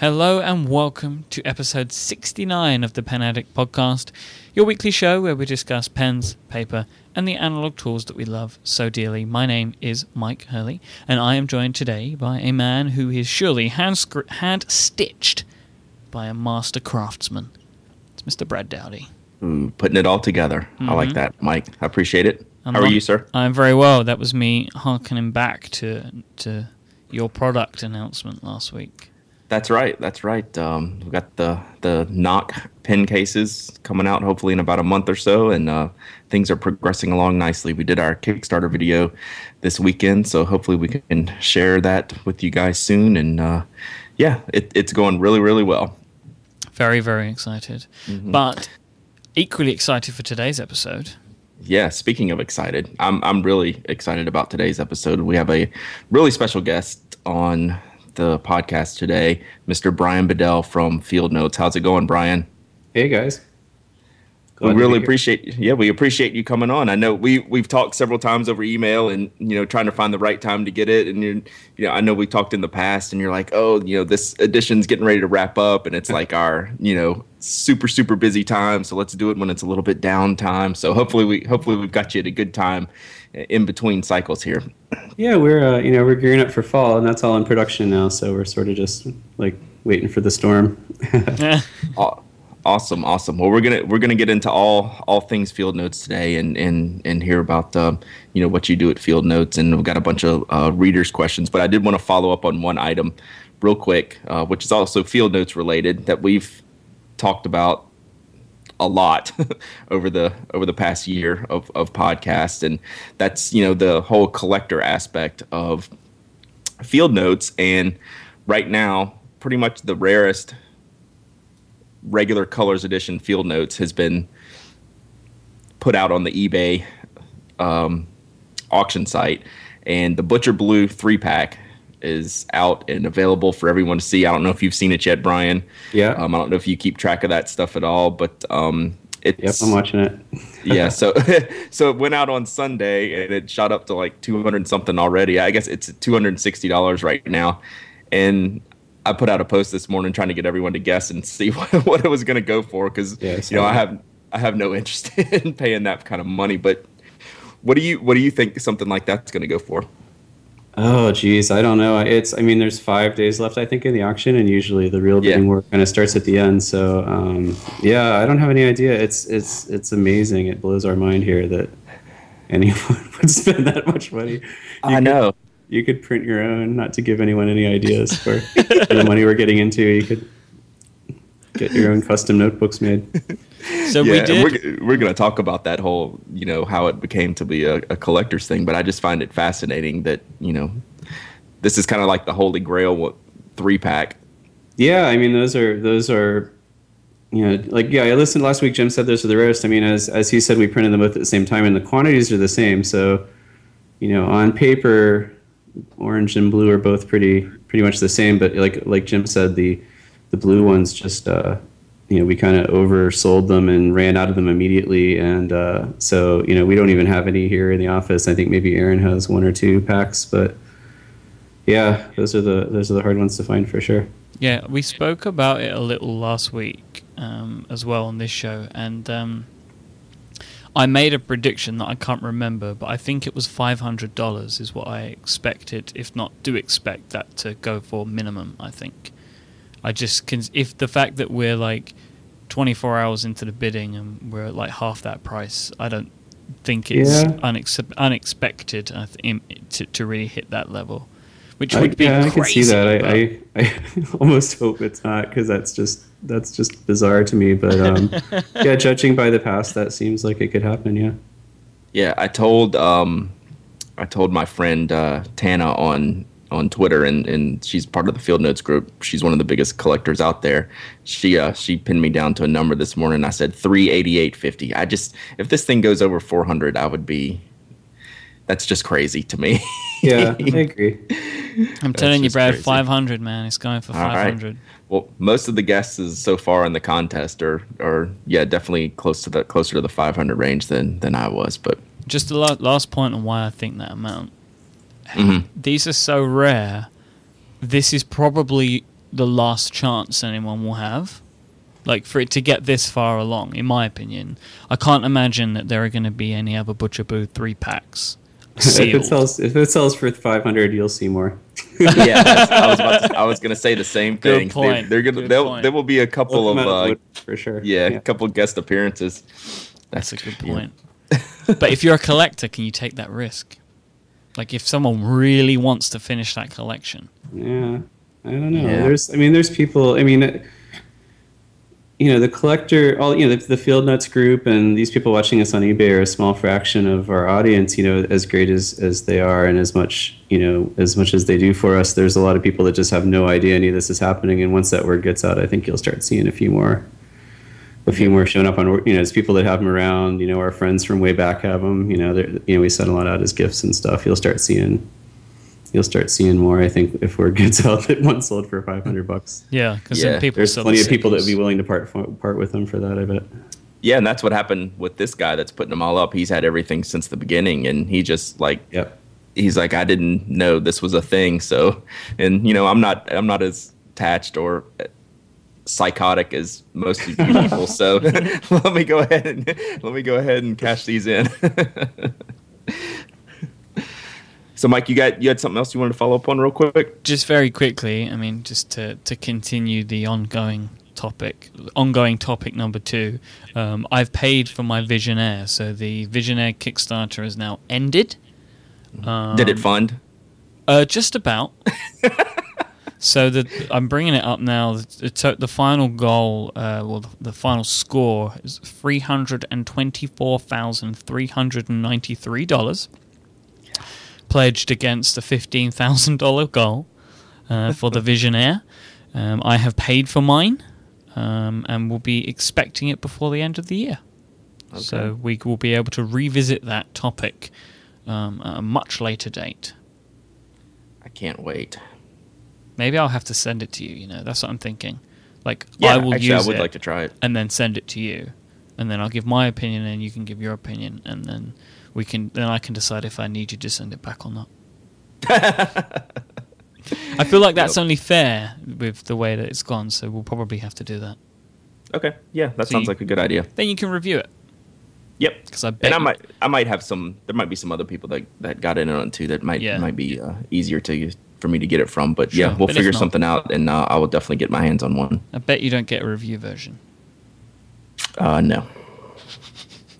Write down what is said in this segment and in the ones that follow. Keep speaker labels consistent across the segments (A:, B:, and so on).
A: Hello and welcome to episode 69 of the Pen Addict podcast, your weekly show where we discuss pens, paper, and the analog tools that we love so dearly. My name is Myke Hurley, and I am joined today by a man who is surely hand, hand stitched by a master craftsman. It's Mr. Brad Dowdy.
B: Ooh, putting it all together. Mm-hmm. I like mm-hmm. that, Myke. I appreciate it. I'm How are you, sir?
A: I'm very well. That was me harkening back to to your product announcement last week.
B: That's right. That's right. Um, we've got the the Nock pen cases coming out hopefully in about a month or so, and uh, things are progressing along nicely. We did our Kickstarter video this weekend, so hopefully we can share that with you guys soon. And uh, yeah, it, it's going really, really well.
A: Very, very excited. Mm-hmm. But equally excited for today's episode.
B: Yeah, speaking of excited, I'm I'm really excited about today's episode. We have a really special guest on the podcast today, Mr. Bryan Bedell from Field Notes. How's it going, Bryan?
C: Hey guys.
B: Glad we really appreciate yeah we appreciate you coming on i know we we've talked several times over email and you know trying to find the right time to get it and you you know i know we talked in the past and you're like oh you know this edition's getting ready to wrap up and it's like our you know super super busy time so let's do it when it's a little bit downtime so hopefully we hopefully we've got you at a good time in between cycles here
C: yeah we're uh, you know we're gearing up for fall and that's all in production now so we're sort of just like waiting for the storm
B: Awesome, awesome. Well, we're gonna we're gonna get into all all things Field Notes today, and and and hear about uh, you know what you do at Field Notes, and we've got a bunch of uh, readers' questions. But I did want to follow up on one item, real quick, uh, which is also Field Notes related that we've talked about a lot over the over the past year of of podcast, and that's you know the whole collector aspect of Field Notes, and right now, pretty much the rarest regular colors edition field notes has been put out on the eBay um, auction site, and the Butcher Blue three pack is out and available for everyone to see. I don't know if you've seen it yet, Bryan.
C: Yeah.
B: Um, I don't know if you keep track of that stuff at all, but um, it's.
C: Yep, I'm watching it.
B: yeah, so so it went out on Sunday and it shot up to like 200 something already. I guess it's 260 dollars right now, and I put out a post this morning trying to get everyone to guess and see what, what it was going to go for because yeah, you know I have I have no interest in paying that kind of money. But what do you what do you think something like that's going to go for?
C: Oh geez, I don't know. It's I mean, there's five days left I think in the auction, and usually the real bidding yeah. work kind of starts at the end. So um, yeah, I don't have any idea. It's it's it's amazing. It blows our mind here that anyone would spend that much money. You
B: I know
C: you could print your own. Not to give anyone any ideas for the money we're getting into, you could get your own custom notebooks made.
B: So yeah, we did. We're, we're going to talk about that whole, you know, how it became to be a, a collector's thing. But I just find it fascinating that you know, this is kind of like the holy grail three pack.
C: Yeah, I mean those are those are you know, like yeah, I listened last week. Jim said those are the rarest. I mean, as as he said, we printed them both at the same time, and the quantities are the same. So, you know, on paper, orange and blue are both pretty pretty much the same. But like like Jim said, the the blue ones just uh, you know we kind of oversold them and ran out of them immediately, and uh, so you know we don't even have any here in the office. I think maybe Aaron has one or two packs, but yeah, those are the those are the hard ones to find for sure.
A: Yeah, we spoke about it a little last week um, as well on this show, and. Um, I made a prediction that I can't remember, but I think it was five hundred dollars is what I expected. If not, do expect that to go for minimum. I think. I just can. If the fact that we're like twenty four hours into the bidding and we're at like half that price, I don't think it's yeah. unex- unexpected to to really hit that level. Which would I, be yeah,
C: I can see that. I, I, I almost hope it's not because that's just that's just bizarre to me. But um, yeah, judging by the past, that seems like it could happen. Yeah.
B: Yeah, I told um, I told my friend uh, Tana on on Twitter, and, and she's part of the Field Notes group. She's one of the biggest collectors out there. She uh, she pinned me down to a number this morning. I said three eighty eight fifty. I just if this thing goes over four hundred, I would be. That's just crazy to me.
C: yeah, I agree.
A: I'm telling you, Brad, 500, man. It's going for 500. Right.
B: Well, most of the guesses so far in the contest are, are yeah, definitely close to the closer to the 500 range than than I was. But
A: just the last point on why I think that amount. Mm-hmm. These are so rare. This is probably the last chance anyone will have. Like for it to get this far along, in my opinion, I can't imagine that there are going to be any other Butcher Blue three packs.
C: if it sells, if it sells for five hundred, you'll see more.
B: yeah, I was about to, I was going to say the same
A: Good
B: thing.
A: point,
B: They, are gonna
A: good point.
B: there will be a couple
C: We'll
B: of uh,
C: wood for sure.
B: yeah, a couple guest appearances.
A: That's a good point. but if you're a collector, can you take that risk? Like if someone really wants to finish that collection,
C: Yeah, I don't know.
B: Yeah.
C: There's, I mean, there's people. I mean, you know, the collector, all you know, the, the Field Nuts group, and these people watching us on eBay are a small fraction of our audience. You know, as great as as they are, and as much you know, as much as they do for us, there's a lot of people that just have no idea any of this is happening. And once that word gets out, I think you'll start seeing a few more. A few more showing up on, you know, it's people that have them around. You know, our friends from way back have them. You know, they're, you know, we send a lot out as gifts and stuff. You'll start seeing you'll start seeing more. I think if word gets out that one sold for five hundred bucks,
A: yeah, because
B: Yeah,
C: there's
A: sell
C: plenty
A: the
C: of people that would be willing to part part with them for that. I bet.
B: Yeah, and that's what happened with this guy that's putting them all up. He's had everything since the beginning, and he just like
C: Yep.
B: he's like I didn't know this was a thing. So, and you know I'm not I'm not as attached or psychotic as most of you people. So let me go ahead and let me go ahead and cash these in. so, Myke, you got you had something else you wanted to follow up on real quick?
A: Just very quickly, I mean, just to to continue the ongoing topic, ongoing topic number two. Um, I've paid for my Visionaire, so the Visionaire Kickstarter is now ended. Um,
B: Did it fund?
A: Uh, just about. So the I'm bringing it up now. The, the, the final goal, uh, well, the, the final score is three hundred and twenty-four thousand three hundred and ninety-three dollars, pledged against a fifteen thousand dollar goal uh, for the Visionaire. Um, I have paid for mine, um, and will be expecting it before the end of the year. So we will be able to revisit that topic um, at a much later date.
B: I can't wait.
A: Maybe I'll have to send it to you. You know, that's what I'm thinking. Like
B: Yeah,
A: I will
B: actually,
A: use
B: I would
A: it
B: like to try it.
A: and then send it to you, and then I'll give my opinion and you can give your opinion, and then we can then I can decide if I need you to send it back or not. I feel like that's
B: Yep.
A: only fair with the way that it's gone, so we'll probably have to do that.
B: Okay, yeah, that
A: So
B: sounds
A: you-
B: like a good idea.
A: Then you can review it
B: Yep.
A: because I bet
B: and I might I might have some there might be some other people that that got in on it too that might
A: Yeah.
B: might be uh, easier to for me to get it from but
A: Sure,
B: yeah we'll
A: but
B: figure something out and uh, I will definitely get my hands on one
A: I bet you don't get a review version.
B: uh no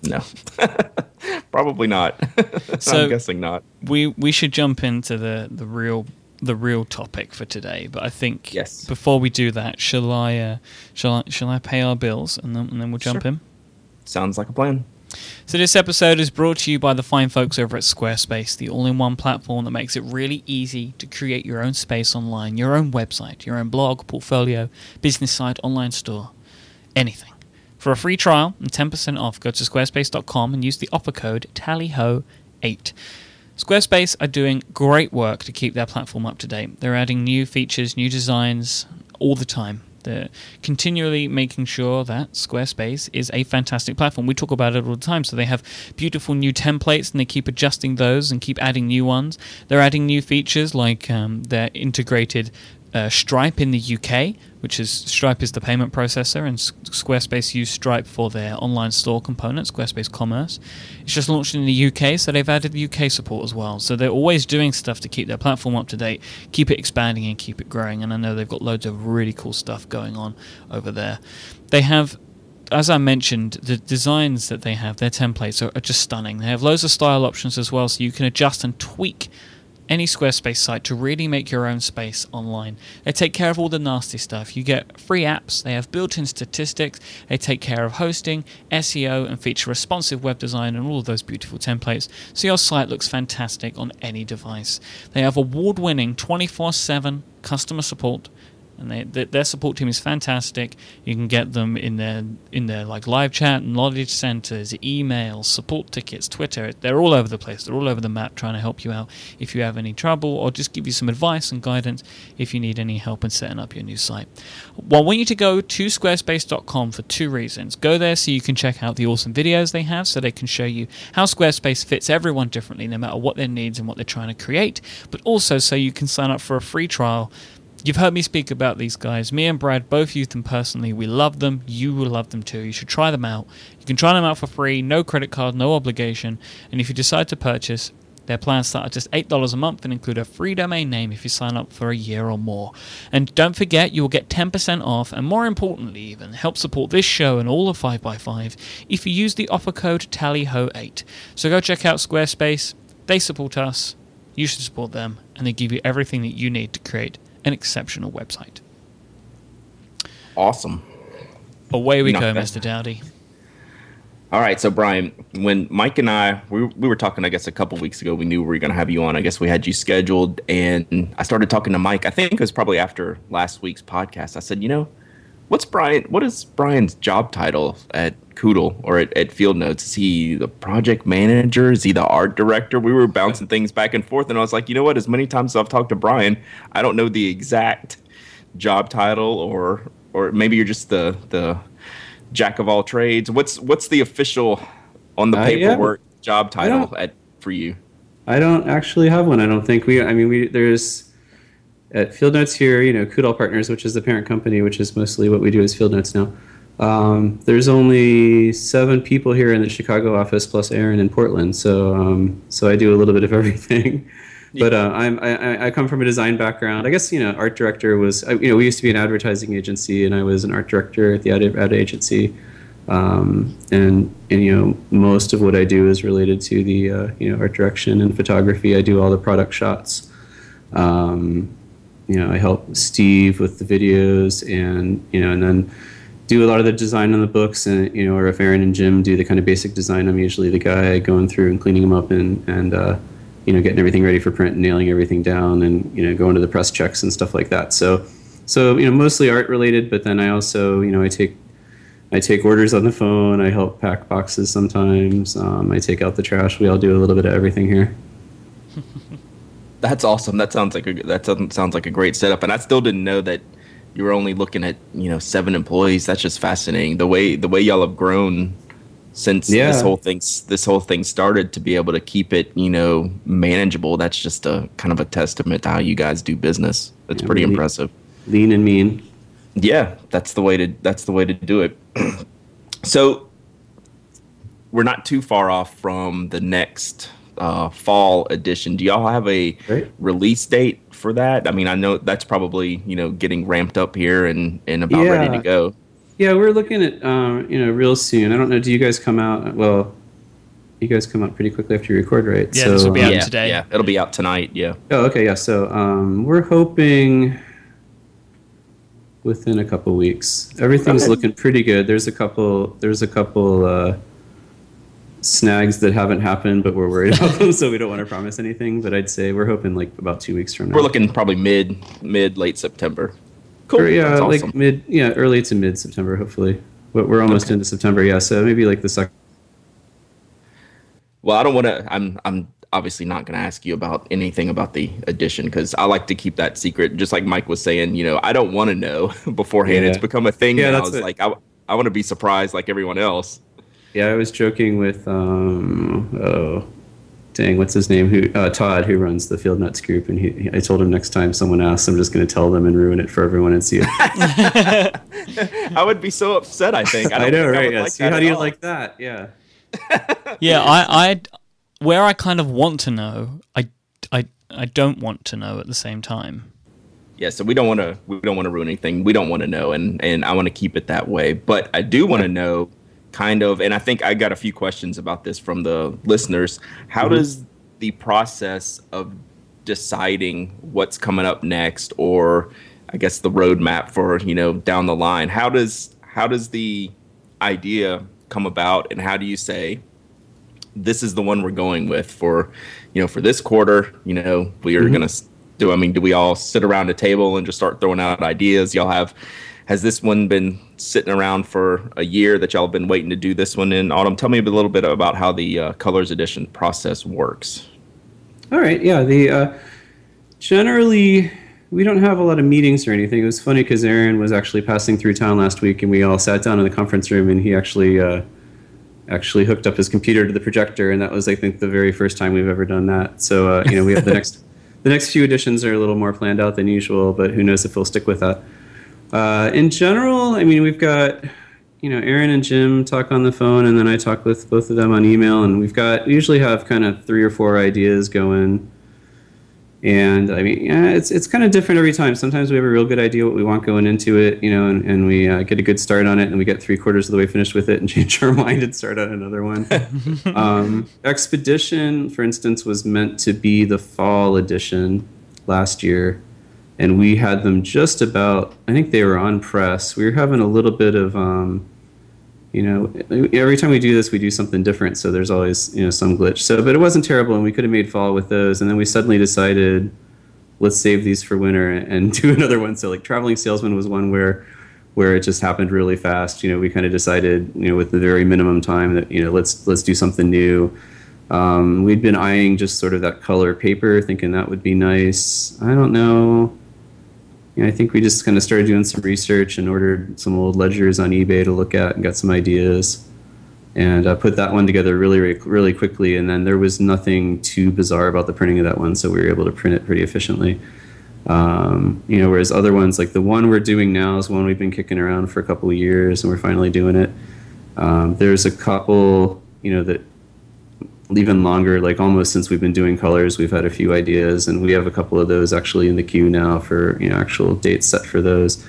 B: no probably not
A: So-
B: I'm guessing not
A: we we should jump into the the real the real topic for today. But I think
B: Yes.
A: before we do that, shall I uh, shall I shall I pay our bills and then and then we'll jump
B: Sure.
A: in.
B: sounds like a plan
A: So this episode is brought to you by the fine folks over at Squarespace, the all-in-one platform that makes it really easy to create your own space online, your own website, your own blog, portfolio, business site, online store, anything. For a free trial and 10% off, go to squarespace.com and use the offer code TALLYHO8. Squarespace are doing great work to keep their platform up to date. They're adding new features, new designs all the time. They're continually making sure that Squarespace is a fantastic platform. We talk about it all the time. So they have beautiful new templates and they keep adjusting those and keep adding new ones. They're adding new features like um, their integrated uh, Stripe in the UK, which is Stripe is the payment processor, and S- Squarespace use Stripe for their online store component, Squarespace Commerce. It's just launched in the UK, so they've added the UK support as well. So they're always doing stuff to keep their platform up to date, keep it expanding, and keep it growing. And I know they've got loads of really cool stuff going on over there. They have as I mentioned, the designs that they have, their templates are, are just stunning. They have loads of style options as well, so you can adjust and tweak any Squarespace site to really make your own space online. They take care of all the nasty stuff. You get free apps, they have built in statistics, they take care of hosting, SEO, and feature responsive web design and all of those beautiful templates so your site looks fantastic on any device. They have award winning 24 7 customer support and they, th- their support team is fantastic. You can get them in their in their like live chat, and knowledge centers, emails, support tickets, Twitter. They're all over the place. They're all over the map trying to help you out if you have any trouble or just give you some advice and guidance if you need any help in setting up your new site. Well, I want you to go to squarespace.com for two reasons. Go there so you can check out the awesome videos they have so they can show you how Squarespace fits everyone differently no matter what their needs and what they're trying to create, but also so you can sign up for a free trial You've heard me speak about these guys. Me and Brad both use them personally. We love them. You will love them too. You should try them out. You can try them out for free, no credit card, no obligation. And if you decide to purchase, their plans start at just $8 a month and include a free domain name if you sign up for a year or more. And don't forget, you will get 10% off, and more importantly, even, help support this show and all of 5x5 if you use the offer code TALLYHO8. So go check out Squarespace. They support us. You should support them, and they give you everything that you need to create an exceptional website.
B: Awesome.
A: Away we go, Brad. Mr. Dowdy.
B: All right, so Bryan, when Myke and I we, we were talking, I guess a couple weeks ago, we knew we were going to have you on. I guess we had you scheduled, and I started talking to Myke. I think it was probably after last week's podcast. I said, you know, what's Bryan? What is Bryan's job title at Coudal or at, at Field Notes? Is he the project manager? Is he the art director? We were bouncing things back and forth, and I was like, you know what? As many times as I've talked to Bryan, I don't know the exact job title, or or maybe you're just the the jack of all trades. What's what's the official on the uh, paperwork job title at for you?
C: I don't actually have one. I don't think we. I mean, we there's at Field Notes here. You know, Coudal Partners, which is the parent company, which is mostly what we do as Field Notes now. Um, there's only seven people here in the Chicago office, plus Aaron in Portland. So, um, so I do a little bit of everything. but uh, I'm, I, I, come from a design background. I guess you know, art director was you know we used to be an advertising agency, and I was an art director at the ad, ad agency. Um, and and you know most of what I do is related to the uh, you know art direction and photography. I do all the product shots. Um, you know, I help Steve with the videos, and you know, and then do a lot of the design on the books. And you know, or if Aaron and Jim do the kind of basic design, I'm usually the guy going through and cleaning them up and and uh, you know, getting everything ready for print, and nailing everything down, and you know, going to the press checks and stuff like that. So, so you know, mostly art related, but then I also, you know, I take I take orders on the phone. I help pack boxes sometimes. Um, I take out the trash. We all do a little bit of everything here.
B: That's awesome. That sounds like a that sounds like a great setup. And I still didn't know that you were only looking at you know seven employees. That's just fascinating. The way the way y'all have grown since yeah. this whole thing this whole thing started to be able to keep it you know manageable that's just a kind of a testament to how you guys do business That's yeah, pretty lean, impressive
C: lean and mean
B: yeah that's the way to that's the way to do it so we're not too far off from the next uh, fall edition do y'all have a right. release date for that i mean i know that's probably you know getting ramped up here and and about yeah. ready to go
C: yeah, we're looking at um, you know real soon. I don't know. Do you guys come out? Well, you guys come out pretty quickly after you record, right?
A: Yeah, so, this will be out
B: yeah,
A: today.
B: Yeah, it'll be out tonight. Yeah.
C: Oh, okay. Yeah. So um, we're hoping within a couple weeks. Everything's okay. looking pretty good. There's a couple. There's a couple. Uh, snags that haven't happened, but we're worried about them, so we don't want to promise anything. But I'd say we're hoping like about two weeks from now.
B: We're looking probably mid mid late September.
C: Cool. Or, yeah, That's like mid, yeah, early to mid September, hopefully. But we're almost okay. into September, yeah. So maybe like the second.
B: Well, I don't want to. I'm. I'm obviously not going to ask you about anything about the edition because I like to keep that secret. Just like Myke was saying, you know, I don't want to know beforehand. Yeah. It's become a thing yeah, now. It's like I, I want to be surprised like everyone else.
C: Yeah, I was joking with um, oh, dang, what's his name? Who uh, Todd, who runs the Field Nuts group, and he, he I told him next time someone asks, I'm just going to tell them and ruin it for everyone and see.
B: I would be so upset. I think. I,
C: I know, right? I yeah. Like see, how do you all. like that? Yeah.
A: yeah, I, I, where I kind of want to know, I, I, I don't want to know at the same time.
B: Yeah, so we don't want to we don't want to ruin anything. We don't want to know, and and I want to keep it that way. But I do want to know kind of, and I think I got a few questions about this from the listeners. How mm-hmm. does the process of deciding what's coming up next, or I guess the roadmap for you know down the line, how does how does the idea come about, and how do you say this is the one we're going with for you know for this quarter? You know we are mm-hmm. gonna do. I mean, do we all sit around a table and just start throwing out ideas? Y'all have has this one been sitting around for a year that y'all have been waiting to do this one in autumn? Tell me a little bit about how the uh, colors edition process works.
C: All right, yeah. The uh, generally we don't have a lot of meetings or anything. It was funny because Aaron was actually passing through town last week, and we all sat down in the conference room, and he actually uh, actually hooked up his computer to the projector, and that was I think the very first time we've ever done that. So uh, you know we have the next the next few editions are a little more planned out than usual, but who knows if we'll stick with that. Uh, in general, I mean, we've got you know Aaron and Jim talk on the phone, and then I talk with both of them on email, and we've got we usually have kind of three or four ideas going and I mean, yeah, it's it's kind of different every time. Sometimes we have a real good idea what we want going into it, you know, and, and we uh, get a good start on it, and we get three quarters of the way finished with it, and change our mind and start on another one. um, Expedition, for instance, was meant to be the fall edition last year, and we had them just about. I think they were on press. We were having a little bit of. Um, you know, every time we do this, we do something different. So there's always, you know, some glitch. So, but it wasn't terrible, and we could have made fall with those. And then we suddenly decided, let's save these for winter and do another one. So, like, traveling salesman was one where, where it just happened really fast. You know, we kind of decided, you know, with the very minimum time that, you know, let's let's do something new. Um, we'd been eyeing just sort of that color paper, thinking that would be nice. I don't know you know, I think we just kind of started doing some research and ordered some old ledgers on eBay to look at and got some ideas, and uh, put that one together really, really, really quickly. And then there was nothing too bizarre about the printing of that one, so we were able to print it pretty efficiently. Um, you know, whereas other ones like the one we're doing now is one we've been kicking around for a couple of years, and we're finally doing it. Um, there's a couple, you know, that even longer, like almost since we've been doing colors, we've had a few ideas, and we have a couple of those actually in the queue now for you know actual dates set for those.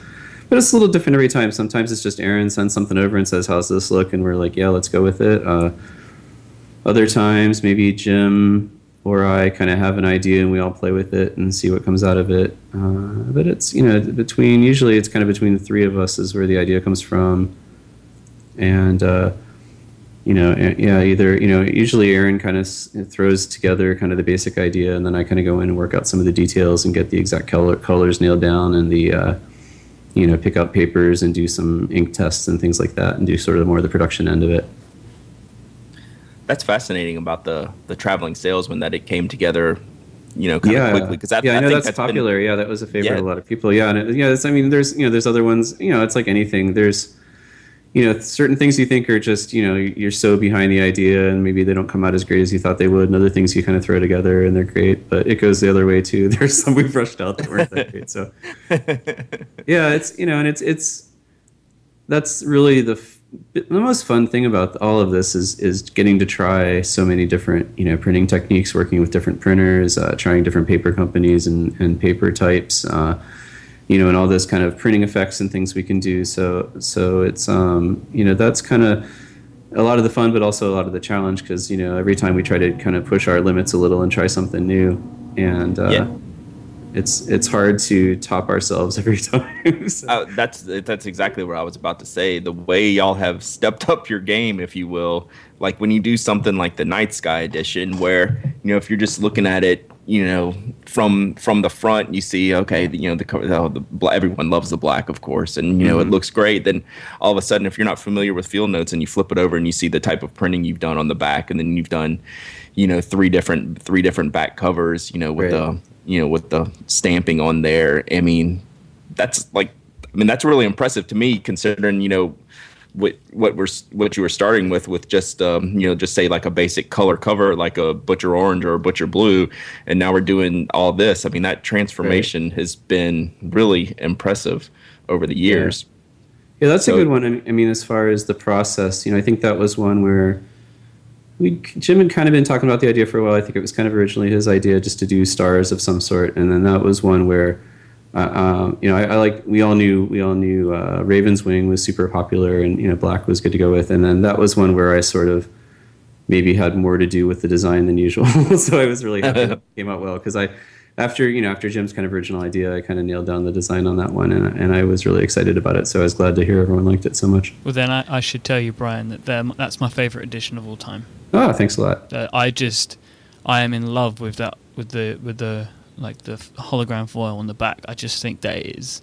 C: But it's a little different every time. Sometimes it's just Aaron sends something over and says, "How's this look?" and we're like, "Yeah, let's go with it." Uh, other times, maybe Jim or I kind of have an idea and we all play with it and see what comes out of it. Uh, but it's you know between usually it's kind of between the three of us is where the idea comes from, and. Uh, you know, yeah, either, you know, usually Aaron kind of throws together kind of the basic idea and then I kind of go in and work out some of the details and get the exact color, colors nailed down and the, uh, you know, pick out papers and do some ink tests and things like that and do sort of more of the production end of it.
B: That's fascinating about the, the traveling salesman that it came together you know, kind
C: yeah.
B: of quickly because
C: yeah, I, I know that's, that's popular. Been, yeah, that was a favorite yeah. of a lot of people. Yeah, and it, yeah, I mean, there's you know, there's other ones. You know, it's like anything. There's you know certain things you think are just you know you're so behind the idea and maybe they don't come out as great as you thought they would and other things you kind of throw together and they're great but it goes the other way too. There's some we've brushed out that weren't that great so. Yeah it's you know and it's it's that's really the the most fun thing about all of this is is getting to try so many different you know printing techniques working with different printers uh, trying different paper companies and, and paper types uh, you know, and all those kind of printing effects and things we can do. So, so it's, um, you know, that's kind of a lot of the fun, but also a lot of the challenge because, you know, every time we try to kind of push our limits a little and try something new. And, uh, yeah. It's it's hard to top ourselves every time.
B: so. uh, that's that's exactly what I was about to say. The way y'all have stepped up your game, if you will, like when you do something like the Night Sky edition, where you know if you're just looking at it you know from from the front you see okay you know the oh, the everyone loves the black of course and you know mm-hmm. it looks great then all of a sudden if you're not familiar with field notes and you flip it over and you see the type of printing you've done on the back and then you've done you know three different three different back covers you know with right. the you know with the stamping on there i mean that's like i mean that's really impressive to me considering you know what what we're what you were starting with with just um, you know just say like a basic color cover like a butcher orange or a butcher blue and now we're doing all this. I mean that transformation right. has been really impressive over the years.
C: Yeah, yeah that's so, a good one i mean as far as the process you know i think that was one where we jim had kind of been talking about the idea for a while. I think it was kind of originally his idea just to do stars of some sort and then that was one where uh, um, you know, I, I, like we all knew we all knew uh, Raven's Wing was super popular, and you know, Black was good to go with, and then that was one where I sort of maybe had more to do with the design than usual. so I was really happy it came out well because I, after you know, after Jim's kind of original idea, I kind of nailed down the design on that one, and and I was really excited about it. So I was glad to hear everyone liked it so much.
A: Well, then I, I should tell you, Bryan, that that's my favorite edition of all time.
C: Oh, thanks a lot.
A: Uh, I just, I am in love with that with the with the like the hologram foil on the back. I just think that is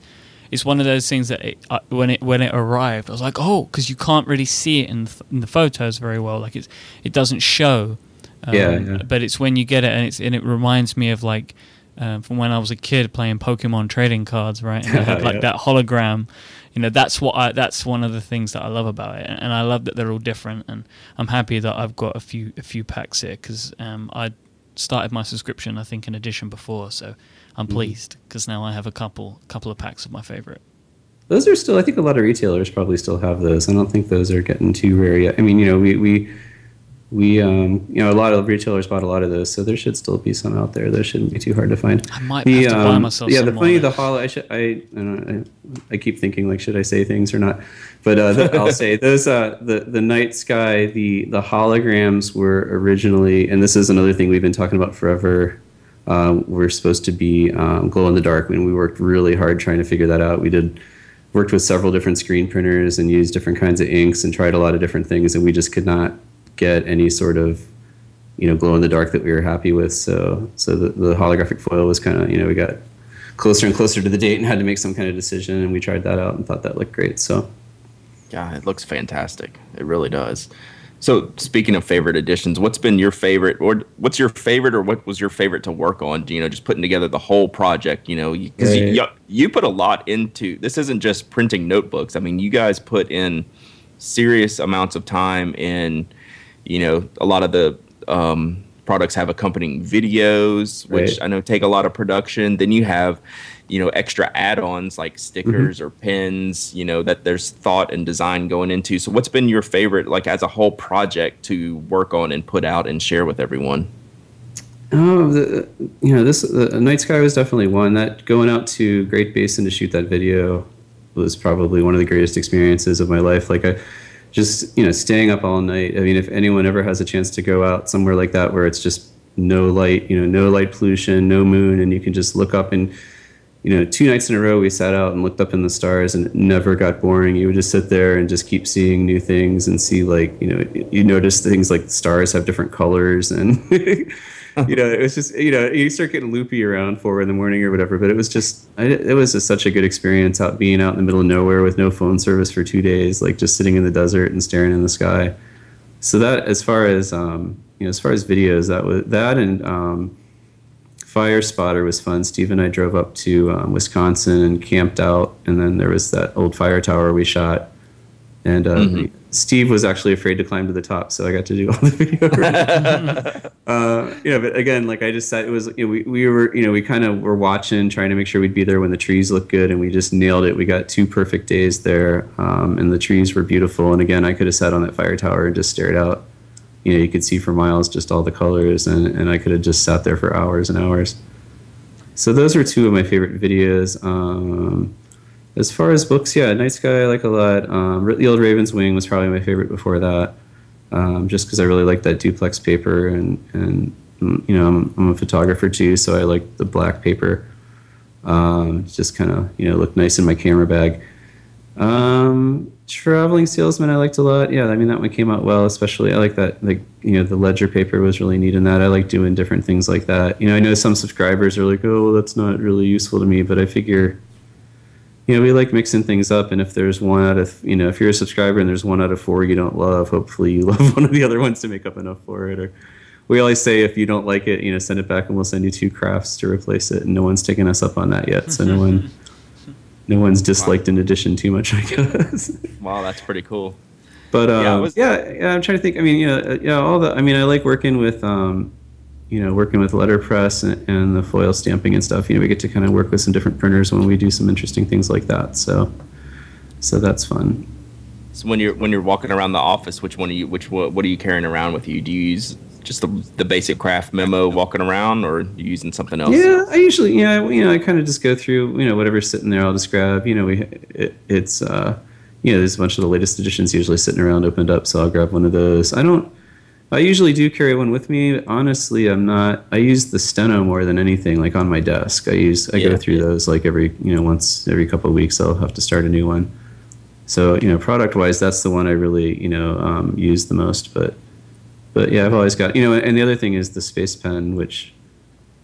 A: it's one of those things that it, uh, when it when it arrived, I was like, oh, because you can't really see it in the, in the photos very well. Like it's it doesn't show.
C: Um, yeah, yeah,
A: But it's when you get it, and it's and it reminds me of like um, from when I was a kid playing Pokemon trading cards, right? And I had like yeah. that hologram. You know, that's what I, that's one of the things that I love about it, and I love that they're all different. And I'm happy that I've got a few a few packs here because um, I started my subscription, I think, an edition before, so I'm
C: Mm-hmm.
A: pleased because now I have a couple couple of packs of my favorite.
C: Those are still, I think a lot of retailers probably still have those. I don't think those are getting too rare yet. I mean, you know, we, we, we, um, you know, a lot of retailers bought a lot of those, so there should still be some out there. Those shouldn't be too hard to find.
A: I might have to buy myself
C: Yeah, the
A: more.
C: funny, the holo. I should, I, I, don't know, I, I keep thinking like, should I say things or not? But uh, the, I'll say those. Uh, the the night sky, the the holograms were originally, and this is another thing we've been talking about forever. Uh, were supposed to be um, glow in the dark. When we worked really hard trying to figure that out, we did worked with several different screen printers and used different kinds of inks and tried a lot of different things, and we just could not get any sort of you know glow in the dark that we were happy with. So so the, the holographic foil was kind of you know we got closer and closer to the date and had to make some kind of decision, and we tried that out and thought that looked great. So
B: Yeah, it looks fantastic. It really does. So, speaking of favorite editions, what's been your favorite, or what's your favorite, or what was your favorite to work on? You know, just putting together the whole project. You know, because
C: Right.
B: you, you put a lot into this. Isn't just printing notebooks. I mean, you guys put in serious amounts of time in. You know, a lot of the um, products have accompanying videos, which
C: Right.
B: I know take a lot of production. Then you have, you know, extra add-ons like stickers or pins. You know that there's thought and design going into. So, what's been your favorite, like as a whole project, to work on and put out and share with everyone?
C: Oh, the, you know, this the Night Sky was definitely one that going out to Great Basin to shoot that video was probably one of the greatest experiences of my life. Like I just, you know, staying up all night. I mean, if anyone ever has a chance to go out somewhere like that where it's just no light, you know, no light pollution, no moon, and you can just look up and you know, two nights in a row we sat out and looked up in the stars and it never got boring. You would just sit there and just keep seeing new things and see like, you know, you notice things like stars have different colors and you know, it was just, you know, you start getting loopy around four in the morning or whatever, but it was just, I, it was just such a good experience out being out in the middle of nowhere with no phone service for two days, like just sitting in the desert and staring in the sky. So that, as far as, um, you know, as far as videos, that was that and, um, Fire Spotter was fun. Steve and I drove up to um, Wisconsin and camped out, and then there was that old fire tower we shot. And uh, Steve was actually afraid to climb to the top, so I got to do all the video. uh, you know, but again, like I just said, it was you know, we we were you know we kind of were watching, trying to make sure we'd be there when the trees looked good, and we just nailed it. We got two perfect days there, um, and the trees were beautiful. And again, I could have sat on that fire tower and just stared out you know you could see for miles just all the colors and, and i could have just sat there for hours and hours so those are two of my favorite videos um, as far as books yeah night sky i like a lot um, the old raven's wing was probably my favorite before that um, just because i really like that duplex paper and and mm, you know i'm, I'm a photographer too so i like the black paper um, just kind of you know look nice in my camera bag um, traveling salesman, I liked a lot. Yeah, I mean that one came out well. Especially, I like that. Like you know, the ledger paper was really neat in that. I like doing different things like that. You know, I know some subscribers are like, oh, well, that's not really useful to me, but I figure, you know, we like mixing things up. And if there's one out of, you know, if you're a subscriber and there's one out of four you don't love, hopefully you love one of the other ones to make up enough for it. Or we always say if you don't like it, you know, send it back and we'll send you two crafts to replace it. And no one's taken us up on that yet, so no one. No one's disliked an edition too much, I guess.
B: Wow, that's pretty cool.
C: But
B: Yeah,
C: um,
B: it was-
C: yeah, yeah, I'm trying to think. I mean, you know, uh, yeah, all the. I mean, I like working with, um, you know, working with letterpress and, and the foil stamping and stuff. You know, we get to kind of work with some different printers when we do some interesting things like that. So, so that's fun.
B: So when you're when you're walking around the office, which one are you? Which what, what are you carrying around with you? Do you use just the, the basic craft memo walking around, or using something else?
C: Yeah, I usually, yeah, you know, I kind of just go through, you know, whatever's sitting there, I'll just grab. You know, we, it, it's, uh, you know, there's a bunch of the latest editions usually sitting around opened up, so I'll grab one of those. I don't, I usually do carry one with me. Honestly, I'm not. I use the steno more than anything, like on my desk. I use, I
B: Yeah,
C: go through those like every, you know, once every couple of weeks. I'll have to start a new one. So you know, product wise, that's the one I really, you know, um, use the most. But, but yeah, I've always got, you know, and the other thing is the space pen, which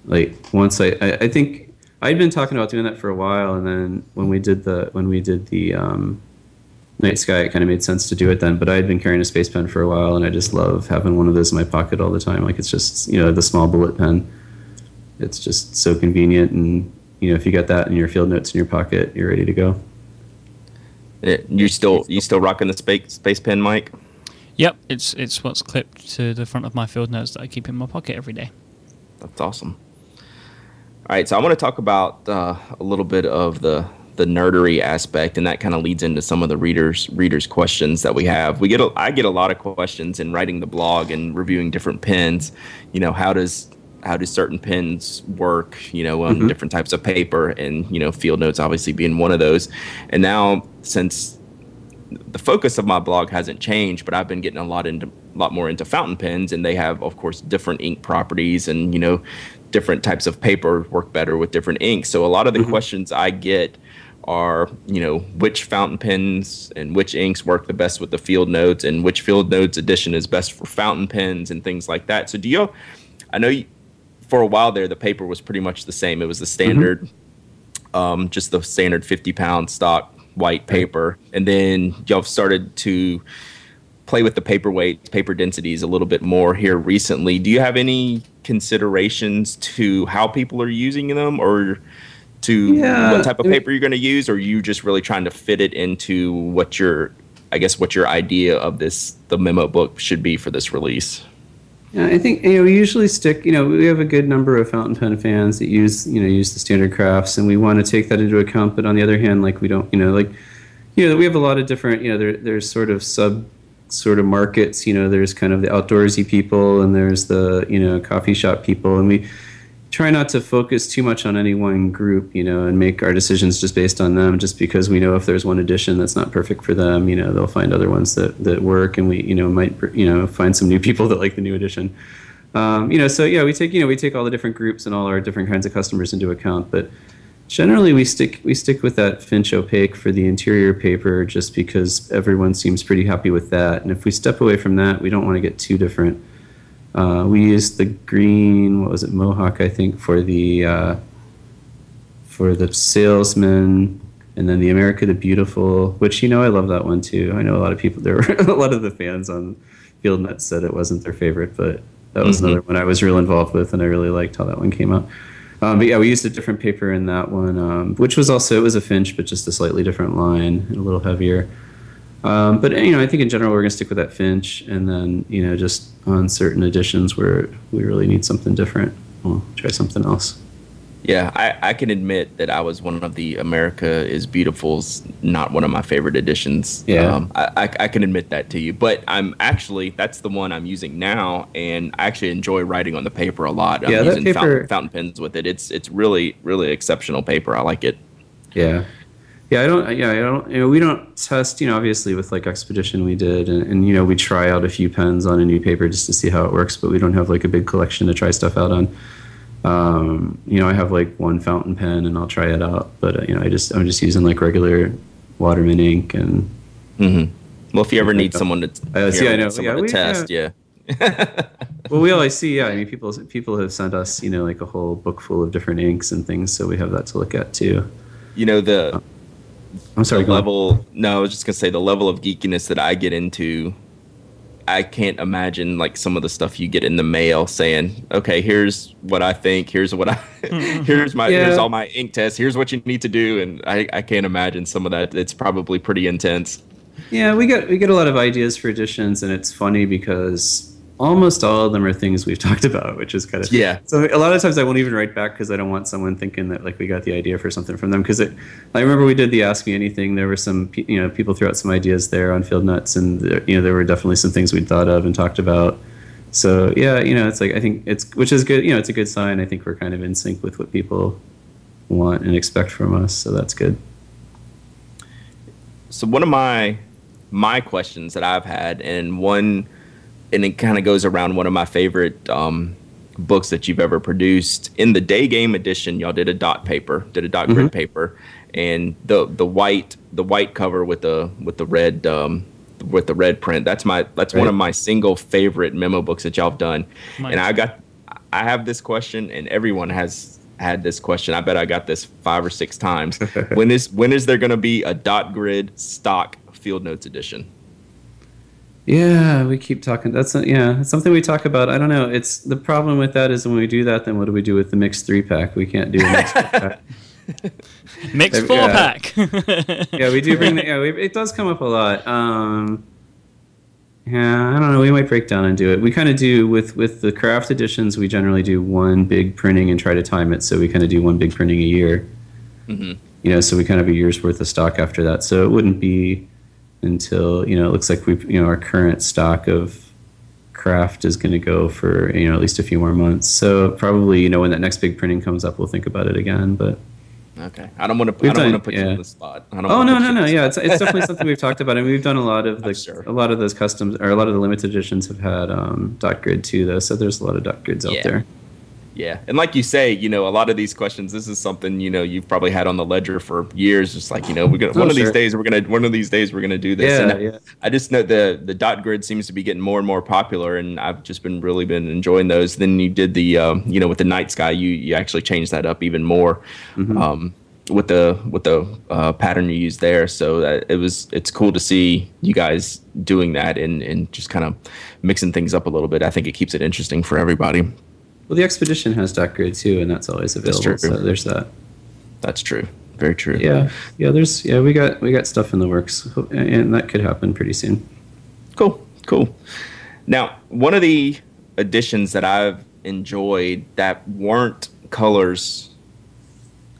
C: like once I, I, I think I'd been talking about doing that for a while, and then when we did the when we did the um, night sky, it kind of made sense to do it then. But I had been carrying a space pen for a while, and I just love having one of those in my pocket all the time. Like it's just you know the small bullet pen. It's just so convenient, and you know if you got that in your field notes in your pocket, you're ready to go.
B: It- you still you still rocking the space space pen, Myke?
A: Yep, it's it's what's clipped to the front of my field notes that I keep in my pocket every day.
B: That's awesome. All right, so I want to talk about uh, a little bit of the the nerdery aspect, and that kind of leads into some of the readers readers questions that we have. We get a, I get a lot of questions in writing the blog and reviewing different pens. You know, how does how do certain pens work? You know, on mm-hmm. different types of paper, and you know, field notes obviously being one of those. And now, since the focus of my blog hasn't changed, but I've been getting a lot into a lot more into fountain pens, and they have, of course, different ink properties, and you know, different types of paper work better with different inks. So a lot of the mm-hmm. questions I get are, you know, which fountain pens and which inks work the best with the field notes, and which field notes edition is best for fountain pens and things like that. So do you? I know you, for a while there, the paper was pretty much the same. It was the standard, mm-hmm. um, just the standard fifty pound stock white paper, and then y'all started to play with the paper weight, paper densities a little bit more here recently. Do you have any considerations to how people are using them, or to yeah, what type of paper you're going to use, or are you just really trying to fit it into what your, I guess, what your idea of this the memo book should be for this release?
C: Yeah, I think you know we usually stick. You know, we have a good number of fountain pen fans that use you know use the standard crafts, and we want to take that into account. But on the other hand, like we don't, you know, like you know, we have a lot of different. You know, there, there's sort of sub sort of markets. You know, there's kind of the outdoorsy people, and there's the you know coffee shop people, and we try not to focus too much on any one group, you know, and make our decisions just based on them. Just because we know if there's one edition that's not perfect for them, you know, they'll find other ones that that work, and we, you know, might you know find some new people that like the new edition. Um, you know, so yeah, we take you know we take all the different groups and all our different kinds of customers into account, but generally we stick we stick with that Finch opaque for the interior paper just because everyone seems pretty happy with that. And if we step away from that, we don't want to get too different. Uh, we used the green, what was it, Mohawk, I think, for the uh, for the salesman, and then the America the Beautiful, which you know I love that one too. I know a lot of people there were a lot of the fans on Field Nuts said it wasn't their favorite, but that was mm-hmm. another one I was real involved with, and I really liked how that one came out. Um, but yeah, we used a different paper in that one, um, which was also it was a Finch, but just a slightly different line and a little heavier. Um, but you know, I think in general we're going to stick with that Finch, and then you know, just on certain editions where we really need something different, we'll try something else.
B: Yeah, I, I can admit that I was one of the America is Beautiful's not one of my favorite editions.
C: Yeah, um,
B: I, I, I can admit that to you, but I'm actually that's the one I'm using now, and I actually enjoy writing on the paper a lot. I'm
C: yeah,
B: using
C: paper,
B: fountain, fountain pens with it. It's it's really really exceptional paper. I like it.
C: Yeah, yeah, I don't. Yeah, I don't. You know, we don't test. You know, obviously with like Expedition, we did, and, and, you know, we try out a few pens on a new paper just to see how it works. But we don't have like a big collection to try stuff out on. Um, you know, I have like one fountain pen, and I'll try it out. But uh, you know, I just I'm just using like regular Waterman ink and.
B: Mm-hmm. Well, if you ever need someone to,
C: uh, see, I know,
B: someone
C: yeah,
B: to test, yeah.
C: yeah. well, we always see, yeah. I mean, people people have sent us, you know, like a whole book full of different inks and things, so we have that to look at too.
B: You know the.
C: I'm sorry.
B: The level. No, I was just gonna say the level of geekiness that I get into. I can't imagine like some of the stuff you get in the mail saying, "Okay, here's what I think. Here's what I. Mm-hmm. here's my. Yeah. Here's all my ink tests. Here's what you need to do." And I, I can't imagine some of that. It's probably pretty intense.
C: Yeah, we get we get a lot of ideas for editions, and it's funny because almost all of them are things we've talked about, which is kind of
B: yeah.
C: So a lot of times I won't even write back because I don't want someone thinking that like we got the idea for something from them. Because I remember we did the Ask Me Anything. There were some you know people threw out some ideas there on Field Nuts, and there, you know there were definitely some things we'd thought of and talked about. So yeah, you know it's like I think it's which is good. You know it's a good sign. I think we're kind of in sync with what people want and expect from us. So that's good.
B: So one of my my questions that I've had, and one and it kind of goes around one of my favorite um, books that you've ever produced. In the day game edition, y'all did a dot paper, did a dot mm-hmm. grid paper, and the the white the white cover with the with the red um, with the red print. That's my that's right. one of my single favorite memo books that y'all have done. And I got I have this question, and everyone has had this question. I bet I got this five or six times. when is when is there going to be a dot grid stock field notes edition?
C: Yeah, we keep talking. That's a, yeah, it's something we talk about. I don't know. It's the problem with that is when we do that, then what do we do with the mixed three pack? We can't do a mixed pack.
A: mixed four
C: yeah.
A: pack.
C: yeah, we do bring the. Yeah, we, it does come up a lot. Um, Yeah, I don't know. We might break down and do it. We kind of do with with the craft editions. We generally do one big printing and try to time it. So we kind of do one big printing a year.
B: Mhm.
C: You know, so we kind of have a year's worth of stock after that. So it wouldn't be until you know it looks like we you know our current stock of kraft is going to go for you know at least a few more months. So probably you know when that next big printing comes up, we'll think about it again. But
B: Okay. I don't want to. I don't want to put you
C: yeah.
B: on the spot. I don't
C: Oh no no no yeah it's, it's definitely something we've talked about and we've done a lot of the
B: sure.
C: a lot of those customs or a lot of the limited editions have had um, dot grid too though so there's a lot of dot grids out there
B: Yeah, and like you say, you know, a lot of these questions. This is something you know you've probably had on the ledger for years. Just like you know, we're gonna
C: Oh,
B: one of these days we're gonna one of these days we're gonna do this.
C: Yeah,
B: and
C: yeah.
B: I just know the the dot grid seems to be getting more and more popular, and I've just been really been enjoying those. Then you did the um, you know with the night sky, you you actually changed that up even more.
C: Mm-hmm.
B: Um, with the with the uh, pattern you used there, so that it was it's cool to see you guys doing that and and just kind of mixing things up a little bit. I think it keeps it interesting for everybody.
C: Well the expedition has dot grid too and that's always
B: That's
C: available
B: true.
C: so there's that
B: That's true. Very true.
C: yeah yeah there's yeah we got we got stuff in the works and that could happen pretty soon
B: Cool, cool. Now, one of the additions that I've enjoyed that weren't colors,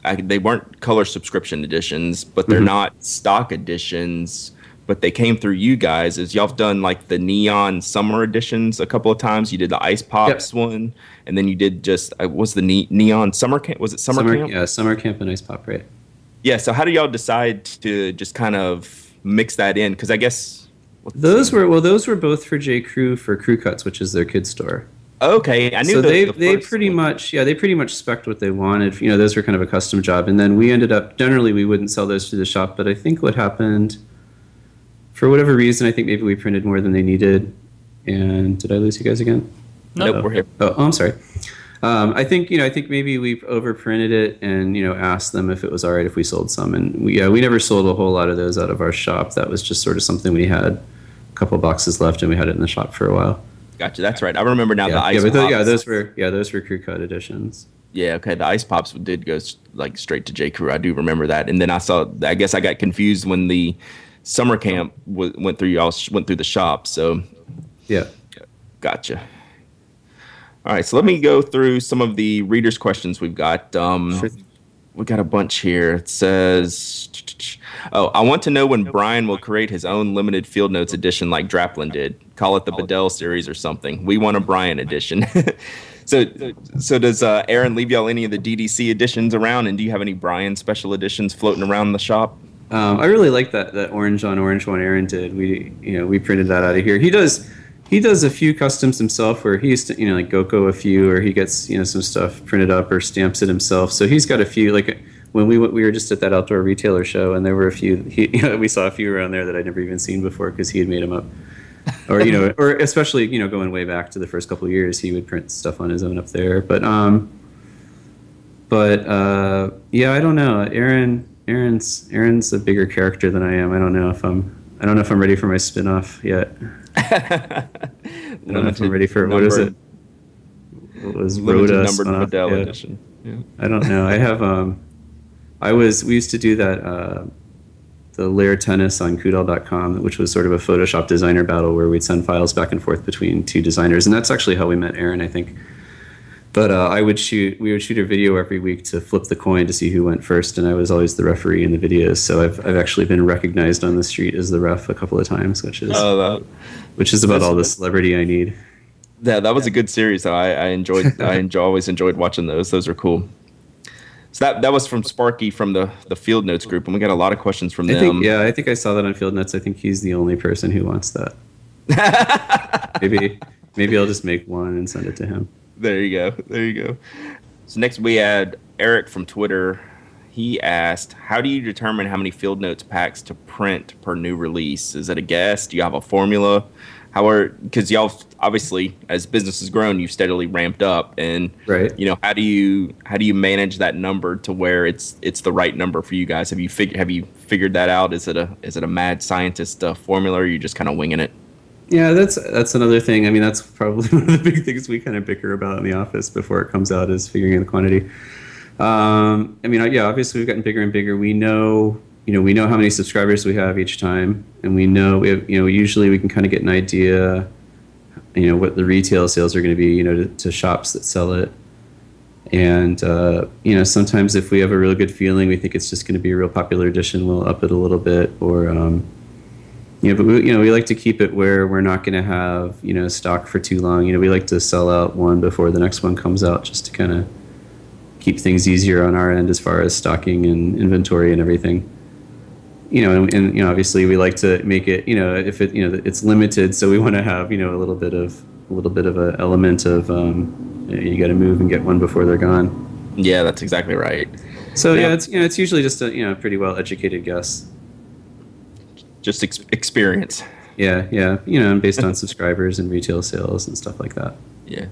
B: I, they weren't color subscription editions, but they're
C: Mhm.
B: not stock editions. But they came through you guys. Is y'all have done like the neon summer editions a couple of times? You did the ice pops one, and then you did just uh, was the ne- neon summer camp? Was it summer, camp?
C: yeah summer camp and ice pop right
B: Yeah. So how do y'all decide to just kind of mix that in? Because I guess
C: those were well those were both for j crew for crew cuts which is their kids store
B: Okay, I knew
C: so
B: the,
C: they
B: the
C: they pretty
B: one.
C: much yeah they pretty much spec what they wanted you know those were kind of a custom job and then we ended up generally we wouldn't sell those to the shop but i think what happened for whatever reason i think maybe we printed more than they needed and did i lose you guys again
B: Nope,
C: Oh.
B: we're here.
C: oh, oh i'm sorry um, I think you know. I think maybe we've overprinted it, and you know, asked them if it was all right if we sold some. And we, yeah, we never sold a whole lot of those out of our shop. That was just sort of something we had a couple boxes left, and we had it in the shop for a while.
B: Gotcha. That's right. I remember now the
C: yeah,
B: ice
C: yeah, but tho-
B: pops.
C: yeah, those were yeah, those were crew cut editions.
B: Yeah, okay. The ice pops did go like straight to J Crew. I do remember that. And then I saw. I guess I got confused when the summer camp w- went through. Y'all sh- went through the shop. So
C: Yeah.
B: gotcha. All right. So let me go through some of the readers' questions we've got. Um,
C: Sure.
B: we got a bunch here. It says, "Oh, I want to know when Bryan will create his own limited field notes edition like Draplin did. Call it the Bedell series or something. We want a Bryan edition." so, so does uh, Aaron leave y'all any of the DDC editions around? And do you have any Bryan special editions floating around the shop?
C: Um, I really like that that orange on orange one Aaron did. We you know we printed that out of here. He does he does a few customs himself where he used to you know like Gocco a few or he gets you know some stuff printed up or stamps it himself. So he's got a few like when we went, we were just at that outdoor retailer show and there were a few he, you know, we saw a few around there that I'd never even seen before because he had made them up. or you know, or especially you know going way back to the first couple of years, he would print stuff on his own up there. But um, but uh, yeah, I don't know. Aaron, Aaron's Aaron's a bigger character than I am. I don't know if I'm. I don't know if I'm ready for my spin-off yet. I don't know if I'm ready for what is it? What was
B: Limited
C: Rhoda
B: numbered?
C: Yeah.
B: edition. Yeah.
C: I don't know. I have um, I was we used to do that uh, the layer tennis on Coudal.com, which was sort of a Photoshop designer battle where we'd send files back and forth between two designers, and that's actually how we met Aaron, I think. But uh, I would shoot. We would shoot a video every week to flip the coin to see who went first, and I was always the referee in the videos. So I've I've actually been recognized on the street as the ref a couple of times, which is
B: Oh, that,
C: which is about all the celebrity I need.
B: Yeah, that was a good series. Though I, I enjoyed. I enjoy, always enjoyed watching those. Those are cool. So that that was from Sparky from the the Field Notes group, and we got a lot of questions from
C: I
B: them.
C: think yeah, I think I saw that on Field Notes. I think he's the only person who wants that. maybe maybe I'll just make one and send it to him.
B: There you go. There you go. So next we had Eric from Twitter. He asked, "How do you determine how many Field Notes packs to print per new release? Is it a guess? Do you have a formula? How are because y'all obviously as business has grown, you've steadily ramped up, and
C: Right.
B: you know how do you how do you manage that number to where it's it's the right number for you guys? Have you fig- have you figured that out? Is it a is it a mad scientist uh, formula, or are you just kind of winging it?
C: Yeah, that's that's another thing. I mean, that's probably one of the big things we kind of bicker about in the office before it comes out is figuring out the quantity. Um, I mean, yeah, obviously we've gotten bigger and bigger. We know you know, we know how many subscribers we have each time, and we know we have, you know, usually we can kind of get an idea, you know, what the retail sales are going to be, you know, to, to shops that sell it. And uh, you know, sometimes if we have a really good feeling, we think it's just going to be a real popular edition, we'll up it a little bit, or um, you know, but we, you know, we like to keep it where we're not going to have you know stock for too long. You know, we like to sell out one before the next one comes out, just to kind of keep things easier on our end as far as stocking and inventory and everything you know, and, and, you know, obviously we like to make it, you know, if it, you know, it's limited, so we want to have, you know, a little bit of a little bit of an element of um, you got to move and get one before they're gone.
B: Yeah, that's exactly right.
C: So yeah, yeah it's you know, it's usually just a you know pretty well educated guess.
B: Just ex- experience.
C: Yeah, yeah, you know, based on subscribers and retail sales and stuff like that.
B: Yeah.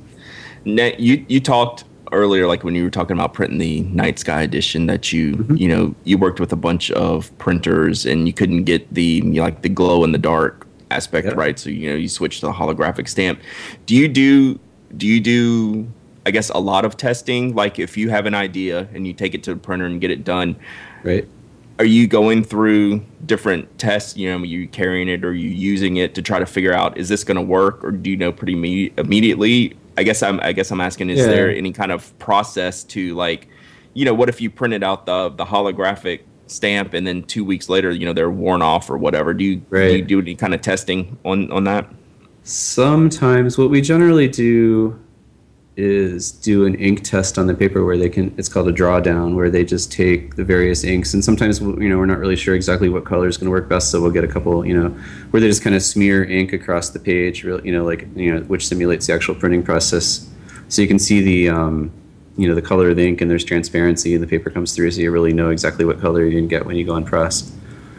B: Now, you you talked earlier, like when you were talking about printing the Night Sky edition, that you mm-hmm. you know you worked with a bunch of printers and you couldn't get the you know, like the glow in the dark aspect yep. right. So you know you switch to the holographic stamp. Do you do do you do I guess a lot of testing? Like if you have an idea and you take it to the printer and get it done,
C: right?
B: Are you going through different tests? You know, are you carrying it or are you using it to try to figure out is this going to work, or do you know pretty me- immediately? I guess I'm I guess I'm asking is yeah. there any kind of process to like, you know, what if you printed out the the holographic stamp and then two weeks later, you know, they're worn off or whatever? Do you, right. do, you do any kind of testing on on that?
C: Sometimes what we generally do is do an ink test on the paper where they can it's called a drawdown where they just take the various inks. And sometimes you know we're not really sure exactly what color is going to work best so we'll get a couple you know where they just kind of smear ink across the page you know like you know which simulates the actual printing process. So you can see the um, you know the color of the ink and there's transparency and the paper comes through so you really know exactly what color going to get when you go on press.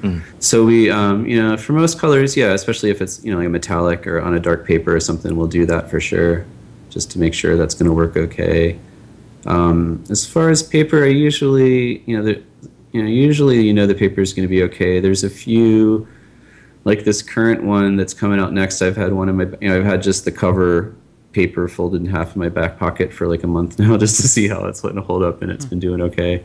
C: Mm. so we um, you know for most colors yeah especially if it's you know like a metallic or on a dark paper or something we'll do that for sure just to make sure that's going to work okay. Um, as far as paper, I usually, you know, the, you know, usually you know the paper is going to be okay. There's a few, like this current one that's coming out next. I've had one of my, you know, I've had just the cover paper folded in half in my back pocket for like a month now, just to see how it's going to hold up, and it's been doing okay.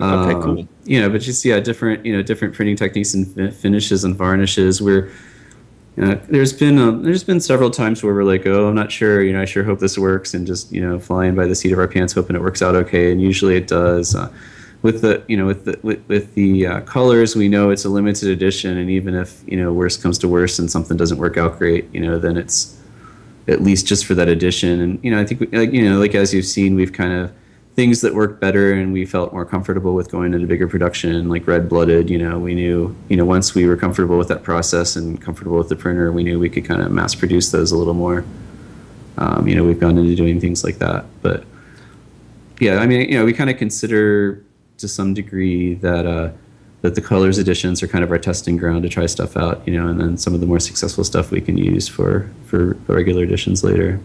B: Okay, um, cool.
C: You know, but just yeah, different you know different printing techniques and finishes and varnishes. We're uh, there's been a, there's been several times where we're like, oh, I'm not sure. You know, I sure hope this works, and just you know, flying by the seat of our pants, hoping it works out okay. And usually it does. Uh, with the you know with the with, with the uh, colors, we know it's a limited edition, and even if you know worst comes to worst and something doesn't work out great, you know, then it's at least just for that edition. And you know, I think like you know, like as you've seen, we've kind of things that worked better and we felt more comfortable with going into bigger production like red blooded you know we knew you know once we were comfortable with that process and comfortable with the printer we knew we could kind of mass produce those a little more. Um, you know we've gone into doing things like that but yeah i mean you know we kind of consider to some degree that uh, that the colors editions are kind of our testing ground to try stuff out you know and then some of the more successful stuff we can use for for regular editions later.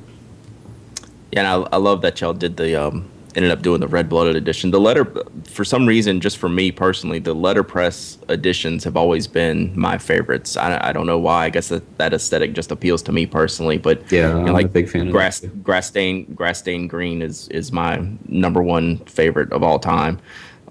B: Yeah and I, I love that y'all did the um ended up doing the red blooded edition. The letter, for some reason, just for me personally, the letterpress editions have always been my favorites. I, I don't know why. I guess that, that aesthetic just appeals to me personally. But
C: yeah, you know,
B: I'm
C: like a big fan.
B: Grass grass stain grass stain green is is my number one favorite of all time.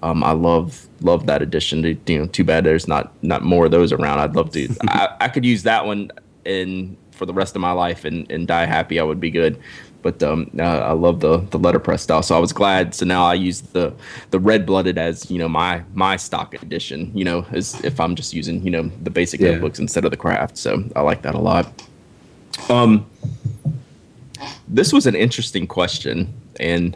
B: Um, I love love that edition. You know, too bad there's not not more of those around. I'd love to. I, I could use that one in for the rest of my life and, and die happy. I would be good. But um, uh, I love the the letterpress style, so I was glad. So now I use the the red blooded as you know my my stock edition. You know, as if I'm just using you know the basic yeah. notebooks instead of the kraft. So I like that a lot. Um, this was an interesting question, and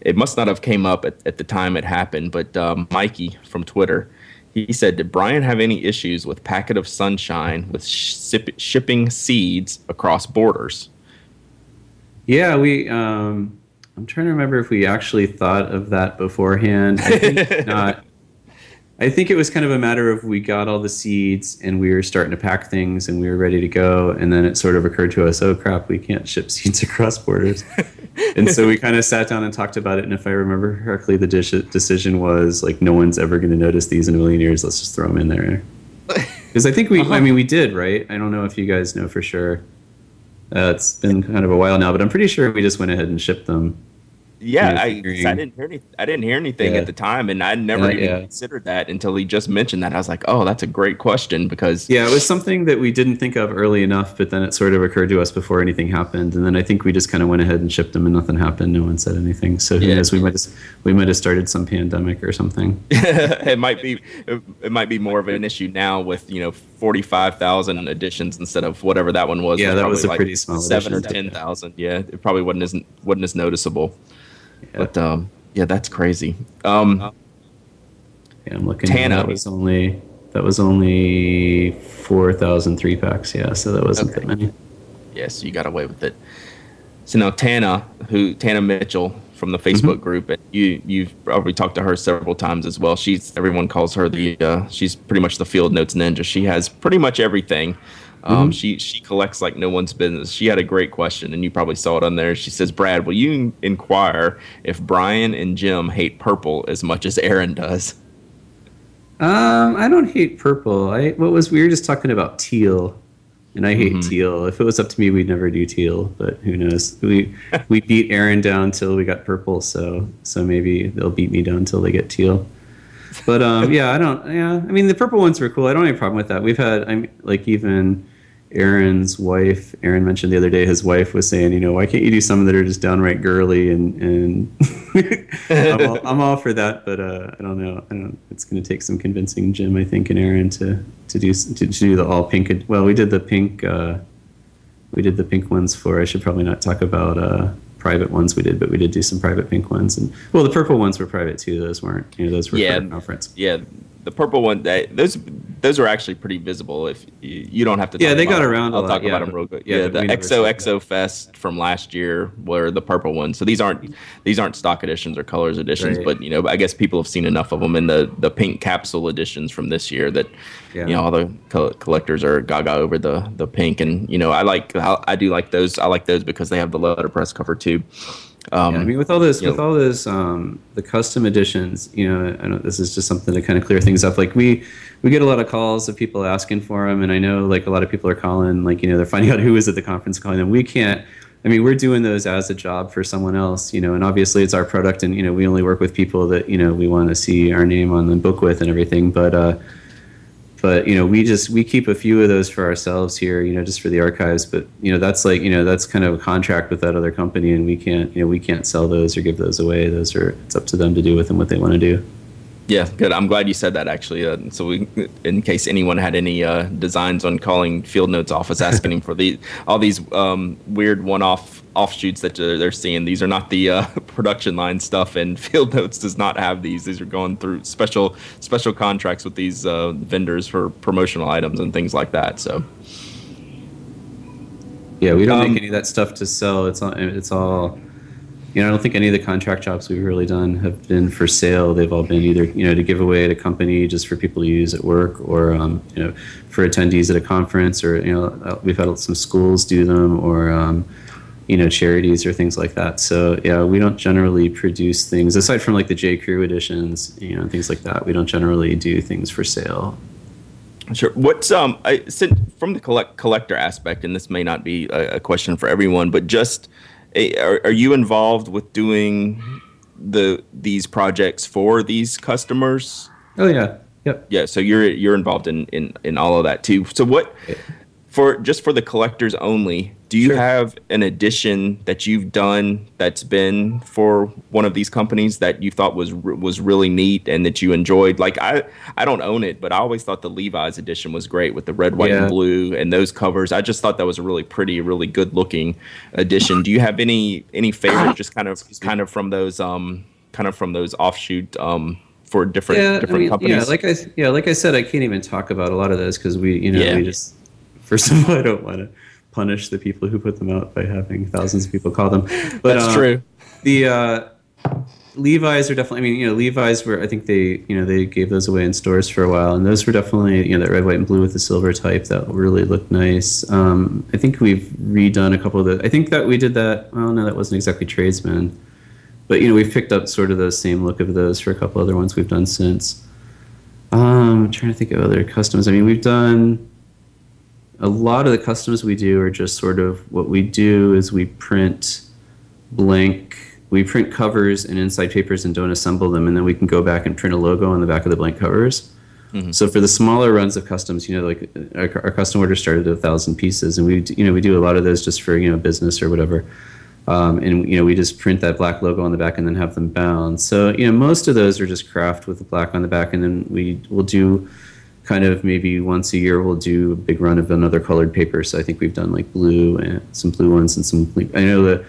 B: it must not have came up at, at the time it happened. But um, Mikey from Twitter, he said, "Did Bryan have any issues with Packet of Sunshine with sh- shipping seeds across borders?"
C: Yeah, we. Um, I'm trying to remember if we actually thought of that beforehand. I think not. I think it was kind of a matter of we got all the seeds and we were starting to pack things and we were ready to go, and then it sort of occurred to us, oh crap, we can't ship seeds across borders. and so we kind of sat down and talked about it. And if I remember correctly, the decision was like, no one's ever going to notice these in a million years. Let's just throw them in there. Because I think we, uh-huh. I mean, we did, right? I don't know if you guys know for sure. Uh, it's been kind of a while now, but I'm pretty sure we just went ahead and shipped them.
B: Yeah, I, I didn't hear any, I didn't hear anything
C: Yeah.
B: at the time, and I never
C: Yeah,
B: even
C: yeah.
B: considered that until he just mentioned that. I was like, oh, that's a great question because
C: Yeah, it was something that we didn't think of early enough, but then it sort of occurred to us before anything happened, and then I think we just kind of went ahead and shipped them, and nothing happened. No one said anything. So who knows? We might have we might have started some pandemic or something.
B: it might be it might be more of an issue now with you know forty five thousand editions instead of whatever that one was.
C: Yeah, that was a pretty small
B: seven or ten thousand. Yeah, it probably wasn't as wasn't as noticeable.
C: Yeah.
B: But um, yeah, that's crazy. Um,
C: Yeah, I'm looking.
B: Tana.
C: That was only that was only four thousand three packs. Yeah, so that wasn't that
B: Okay.
C: many.
B: Yes, you got away with it. So now Tana, who Tana Mitchell from the Facebook group, and you you've probably talked to her several times as well. She's everyone calls her the uh, she's pretty much the field notes ninja. She has pretty much everything. Um, She she collects like no one's business. She had a great question, and you probably saw it on there. She says, "Brad, will you inquire if Bryan and Jim hate purple as much as Aaron does?"
C: Um, I don't hate purple. I what was we were just talking about teal, and I hate
B: Mhm.
C: teal. If it was up to me, we'd never do teal, but who knows? We we beat Aaron down till we got purple, so so maybe they'll beat me down till they get teal. But um, yeah, I don't. Yeah, I mean the purple ones were cool. I don't have a problem with that. We've had I'm like even Aaron's wife. Aaron mentioned the other day his wife was saying, you know, why can't you do some that are just downright girly and and I'm, all, I'm all for that, but uh, I don't know. I don't. It's going to take some convincing Jim, I think, and Aaron to to do to, to do the all pink. Well, we did the pink. Uh, we did the pink ones for. I should probably not talk about uh, private ones we did, but we did do some private pink ones, and well, the purple ones were private too. Those weren't. You know, those were
B: Yeah.
C: conference.
B: Yeah, the purple one. That, those those are actually pretty visible. If you, you don't have to.
C: Yeah, they got around
B: I'll
C: lot,
B: talk
C: yeah,
B: about them real quick.
C: yeah,
B: Yeah, the
C: we never
B: XOXO Fest from last year were the purple ones. So these aren't these aren't stock editions or colors editions,
C: Right.
B: but you know, I guess people have seen enough of them. And the the pink capsule editions from this year that
C: Yeah.
B: you know all the co- collectors are gaga over the the pink. And you know, I like I, I do like those. I like those because they have the letterpress cover too. Um,
C: Yeah, I mean, with all those,
B: you
C: with
B: know-
C: all those, um, the custom editions, you know, I know this is just something to kind of clear things up. Like we, we get a lot of calls of people asking for them, and I know like a lot of people are calling, like you know, they're finding out who is at the conference calling them. We can't. I mean, we're doing those as a job for someone else, you know, and obviously it's our product, and you know, we only work with people that you know we want to see our name on the book with and everything. But uh, but you know we just we keep a few of those for ourselves here you know just for the archives but you know that's like you know that's kind of a contract with that other company and we can't you know we can't sell those or give those away. Those are it's up to them to do with them what they want to do
B: Yeah, good. I'm glad you said that actually. Uh, so we, in case anyone had any uh, designs on calling Field Notes office asking him for the all these um, weird one-off offshoots that they're, they're seeing, these are not the uh, production line stuff, and Field Notes does not have these. These are going through special special contracts with these uh, vendors for promotional items and things like that. So
C: yeah we don't
B: Um,
C: make any of that stuff to sell it's all it's all you know i don't think any of the contract jobs we've really done have been for sale. They've all been either you know to give away at a company just for people to use at work or um, you know for attendees at a conference or you know uh, we've had some schools do them or um, you know charities or things like that. So yeah we don't generally produce things aside from like the j. Crew editions you know things like that. We don't generally do things for sale.
B: Sure. What's um I from the collect, collector aspect, and this may not be a, a question for everyone, but just Eh, are, are you involved with doing the these projects for these customers?
C: oh yeah yep
B: Yeah. So you're you're involved in in in all of that too. So what for just for the collectors only? Do you
C: Sure.
B: have an edition that you've done that's been for one of these companies that you thought was was really neat and that you enjoyed? Like I I don't own it, but I always thought the Levi's edition was great with the red, white,
C: Yeah.
B: and blue and those covers. I just thought that was a really pretty, really good looking edition. Do you have any any favorite just kind of kind of from those um kind of from those offshoot um for different different
C: I mean,
B: companies?
C: Yeah, like I yeah, like I said, I can't even talk about a lot of those because we, you know,
B: Yeah.
C: we just first of all, I don't want to punish the people who put them out by having thousands of people call them. But
B: That's
C: uh,
B: true.
C: The uh, Levi's are definitely. I mean, you know, Levi's were. I think they, you know, they gave those away in stores for a while, and those were definitely, you know, that red, white, and blue with the silver type that really looked nice. Um, I think we've redone a couple of the. I think that we did that. Well, no, that wasn't exactly tradesman, but you know, we've picked up sort of the same look of those for a couple other ones we've done since. Um, I'm trying to think of other customs. I mean, we've done a lot of the customs we do are just sort of what we do is we print blank we print covers and inside papers and don't assemble them, and then we can go back and print a logo on the back of the blank covers. Mm-hmm. So for the smaller runs of customs, you know, like our, our custom order started at a thousand pieces, and we, you know, we do a lot of those just for you know business or whatever. Um, and you know, we just print that black logo on the back and then have them bound. So you know, most of those are just kraft with the black on the back, and then we will do kind of maybe once a year we'll do a big run of another colored paper. So I think we've done like blue and some blue ones and some. I know that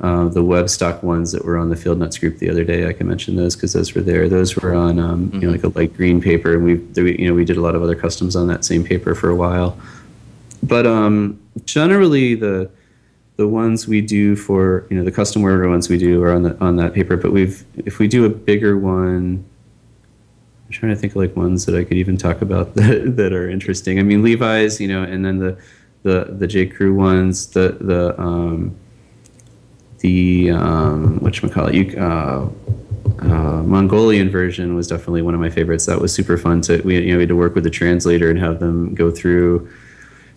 C: uh, the Webstock ones that were on the Field Notes group the other day. I can mention those because those were there. Those were on um, mm-hmm. you know mm-hmm. like a light green paper, and we you know we did a lot of other customs on that same paper for a while. But um, generally the the ones we do for you know the custom order ones we do are on the on that paper. But we've if we do a bigger one I'm trying to think of like ones that I could even talk about that, that are interesting. I mean, Levi's, you know, and then the the the J Crew ones, the the um, the um, what call it, you uh, uh, Mongolian version was definitely one of my favorites. That was super fun to we you know we had to work with the translator and have them go through.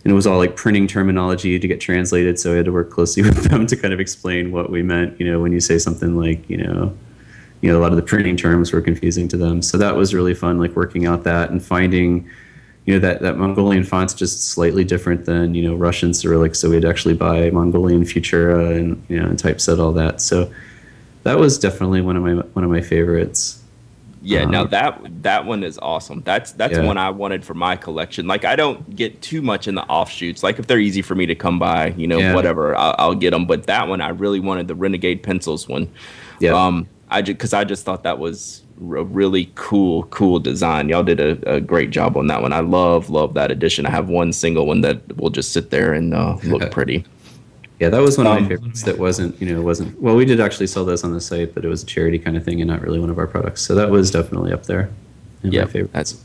C: And it was all like printing terminology to get translated, so I had to work closely with them to kind of explain what we meant. You know, when you say something like, you know, you know a lot of the printing terms were confusing to them so that was really fun like working out that and finding you know that, that mongolian font's just slightly different than you know russian cyrillic so we'd actually buy mongolian futura and you know and typeset all that so that was definitely one of my one of my favorites
B: yeah, um, now that that one is awesome. That's that's yeah. one I wanted for my collection. Like I don't get too much in the offshoots. Like if they're easy for me to come by, you know, yeah. whatever, I'll, I'll, get them. But that one, I really wanted the Renegade pencils one. Yeah. Um, I just because I just thought that was a really cool, cool design. Y'all did a, a, great job on that one. I love, love that edition. I have one single one that will just sit there and uh, look pretty.
C: Yeah, that was one of my um, favorites. That wasn't, you know, wasn't. Well, we did actually sell those on the site, but it was a charity kind of thing and not really one of our products. So that was definitely up there.
B: Yeah, that's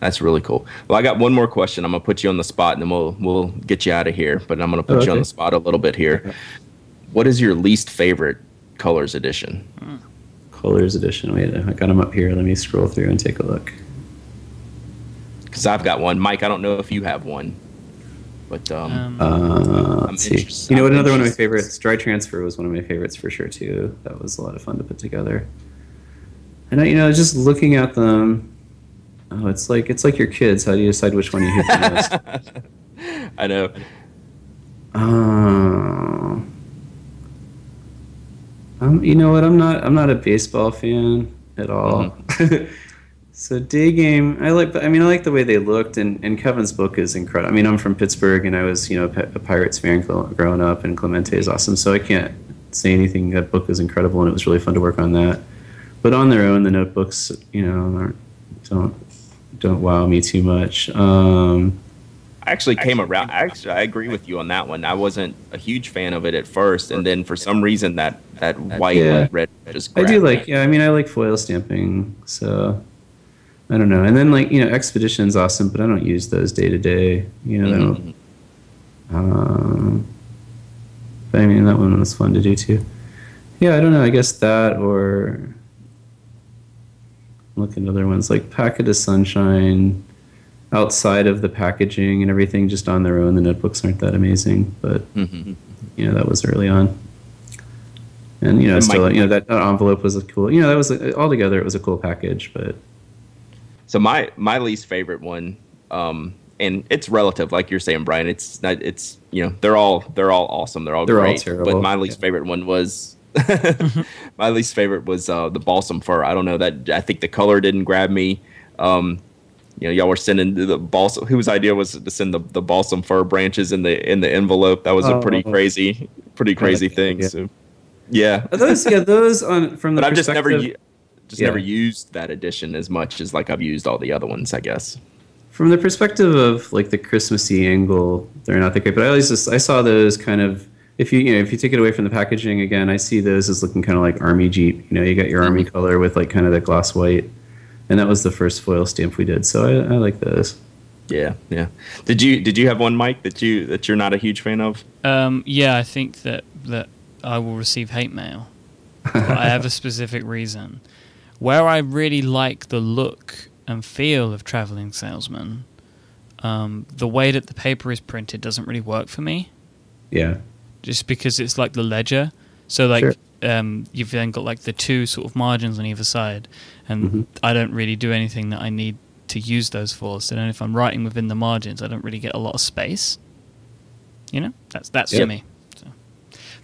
B: that's really cool. Well, I got one more question. I'm gonna put you on the spot, and then we'll we'll get you out of here. But I'm gonna put oh, okay. you on the spot a little bit here. What is your least favorite colors edition? Hmm.
C: Colors Edition. Wait, I got them up here. Let me scroll through and take a look.
B: Because I've got one. Myke, I don't know if you have one. But um, um
C: uh, let's see. You know what? Another one of my favorites. Dry Transfer was one of my favorites for sure too. That was a lot of fun to put together. And I, you know, just looking at them, oh, it's like it's like your kids. How do you decide which one you hate the
B: most? I know.
C: Uh, um, you know what? I'm not. I'm not a baseball fan at all. Mm-hmm. so day game, I like. I mean, I like the way they looked, and, and Kevin's book is incredible. I mean, I'm from Pittsburgh, and I was you know a Pirates fan growing up, and Clemente is awesome. So I can't say anything. That book is incredible, and it was really fun to work on that. But on their own, the notebooks, you know, don't don't wow me too much. Um,
B: actually came around. Actually, I agree with you on that one. I wasn't a huge fan of it at first, and then for some reason that that white yeah. red just.
C: I do like. Yeah, I mean, I like foil stamping, so I don't know. And then like you know, expedition's awesome, but I don't use those day to day. You know, mm-hmm. Um, but I mean, that one was fun to do too. Yeah, I don't know. I guess that or look at other ones like Packet of Sunshine outside of the packaging and everything, just on their own, the notebooks aren't that amazing. But mm-hmm. you know, that was early on, and you know, and still, Myke, you know, that, that, envelope was a cool. You know, that was a, altogether it was a cool package. But
B: so my my least favorite one, um, and it's relative, like you're saying, Bryan. It's not. It's you know, they're all they're all awesome. They're all they're great. All terrible. But my least yeah. favorite one was. my least favorite was uh, the balsam fir. I don't know that I think the color didn't grab me. Um, you know, y'all were sending the balsam. Whose idea was to send the, the balsam fir branches in the in the envelope? That was a pretty oh. crazy, pretty crazy thing. Yeah. So, yeah,
C: those yeah those on from the. But I've just
B: never just yeah. never used that edition as much as like I've used all the other ones. I guess.
C: From the perspective of like the Christmassy angle, they're not that great. But I always just I saw those kind of if you you know if you take it away from the packaging again, I see those as looking kind of like army jeep. You know, you got your army mm-hmm. color with like kind of that gloss white and that was the first foil stamp we did. So I, I like those.
B: Yeah, yeah. Did you did you have one, Myke, that you that you're not a huge fan of?
A: Um, yeah, I think that that I will receive hate mail. I have a specific reason. Where I really like the look and feel of traveling salesman, um, the way that the paper is printed doesn't really work for me.
C: Yeah.
A: Just because it's like the ledger. So like sure. Um, you've then got like the two sort of margins on either side, and
C: Mm-hmm.
A: I don't really do anything that I need to use those for. So then, if I'm writing within the margins, I don't really get a lot of space. You know, that's that's
C: Yep.
A: for me. So.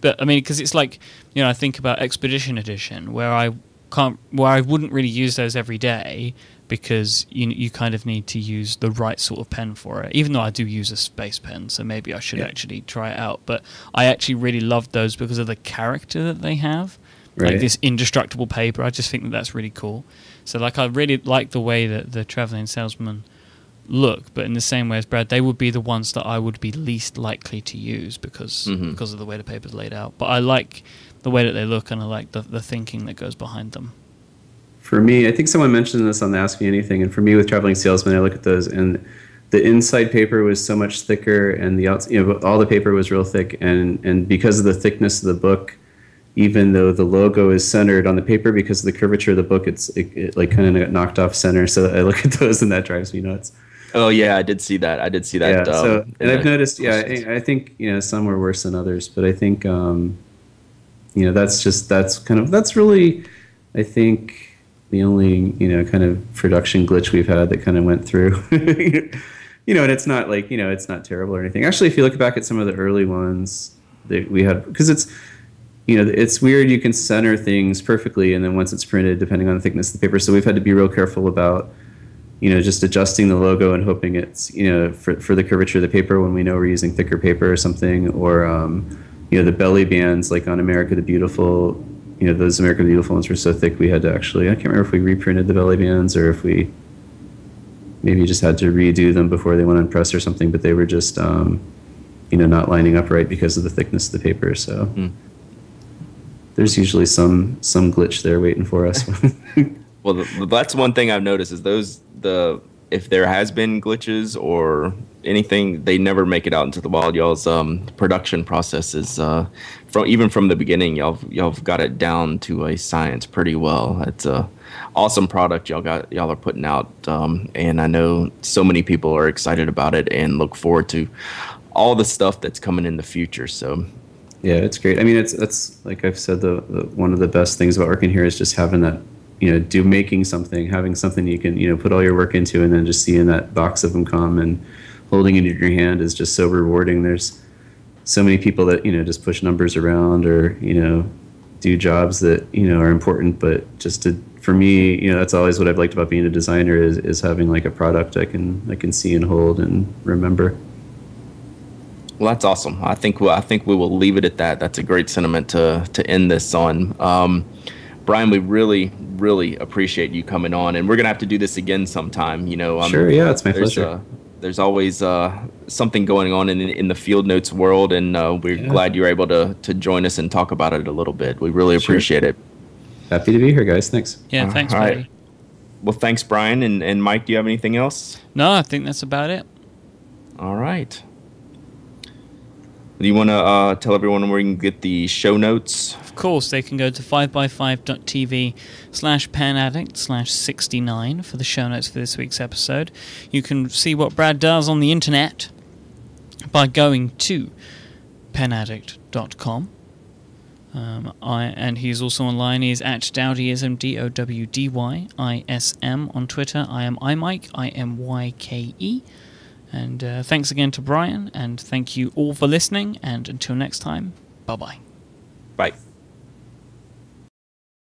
A: But I mean, because it's like you know, I think about Expedition Edition, where I can't, where I wouldn't really use those every day because you you kind of need to use the right sort of pen for it. Even though I do use a space pen, so maybe I should
C: Yeah.
A: actually try it out. But I actually really loved those because of the character that they have, like this indestructible paper. I just think that that's really cool. So like I really like the way that the traveling salesman look, but in the same way as Brad, they would be the ones that I would be least likely to use because
B: Mhm.
A: because of the way the paper's laid out. But I like the way that they look and I like the the thinking that goes behind them.
C: For me, I think someone mentioned this on the Ask Me Anything, and for me with Traveling Salesman, I look at those and the inside paper was so much thicker, and the outs, you know, all the paper was real thick, and and because of the thickness of the book, even though the logo is centered on the paper, because of the curvature of the book, it's it, it like kind of got knocked off center. So I look at those, and that drives me nuts.
B: Oh yeah, I did see that. I did see that.
C: yeah.
B: um,
C: so, and I've noticed, yeah. I, I think you know some were worse than others, but I think um, you know that's just that's kind of that's really, I think the only you know kind of production glitch we've had that kind of went through. you know, and it's not like you know it's not terrible or anything. Actually, if you look back at some of the early ones that we had, because it's you know it's weird you can center things perfectly, and then once it's printed, depending on the thickness of the paper, so we've had to be real careful about you know, just adjusting the logo and hoping it's, you know, for, for the curvature of the paper when we know we're using thicker paper or something, or, um, you know, the belly bands like on America the Beautiful, you know, those American Beautiful ones were so thick we had to actually, I can't remember if we reprinted the belly bands or if we maybe just had to redo them before they went on press or something, but they were just, um, you know, not lining up right because of the thickness of the paper. So
B: Hmm.
C: there's usually some, some glitch there waiting for us.
B: Well, the, that's one thing I've noticed is those the if there has been glitches or anything, they never make it out into the wild. Y'all's um, production process is uh, from even from the beginning. Y'all y'all got it down to a science pretty well. It's a awesome product y'all got y'all are putting out, um, and I know so many people are excited about it and look forward to all the stuff that's coming in the future. So
C: Yeah, it's great. I mean, it's that's like I've said. The, the one of the best things about working here is just having that, you know, do making something, having something you can, you know, put all your work into, and then just seeing that box of them come and holding it in your hand is just so rewarding. There's so many people that you know just push numbers around or you know do jobs that you know are important, but just to for me, you know, that's always what I've liked about being a designer is is having like a product I can I can see and hold and remember.
B: Well, that's awesome. I think we I think we will leave it at that. That's a great sentiment to to end this on. Um, Bryan, we really really appreciate you coming on, and we're gonna have to do this again sometime. You know, um,
C: Sure, yeah, it's my
B: there's,
C: pleasure.
B: Uh, there's always uh, something going on in in the field notes world, and uh, we're
C: Yeah.
B: glad you're able to to join us and talk about it a little bit. We really
C: Sure.
B: appreciate it.
C: Happy to be here, guys. Thanks.
A: Yeah,
B: Uh,
A: thanks,
B: all right.
A: buddy.
B: Well, thanks, Bryan, and and Myke. Do you have anything else?
A: No, I think that's about it.
B: All right. Do you want to uh, tell everyone where you can get the show notes?
A: Of course, they can go to 5by5.tv slash penaddict slash 69 for the show notes for this week's episode. You can see what Brad does on the internet by going to penaddict.com. Um, I, and he's also online. He's at Dowdyism, D O W D Y I S M on Twitter. I am iMyke, I M Y K E. And uh, thanks again to Bryan, and thank you all for listening. And until next time, bye bye.
B: Bye.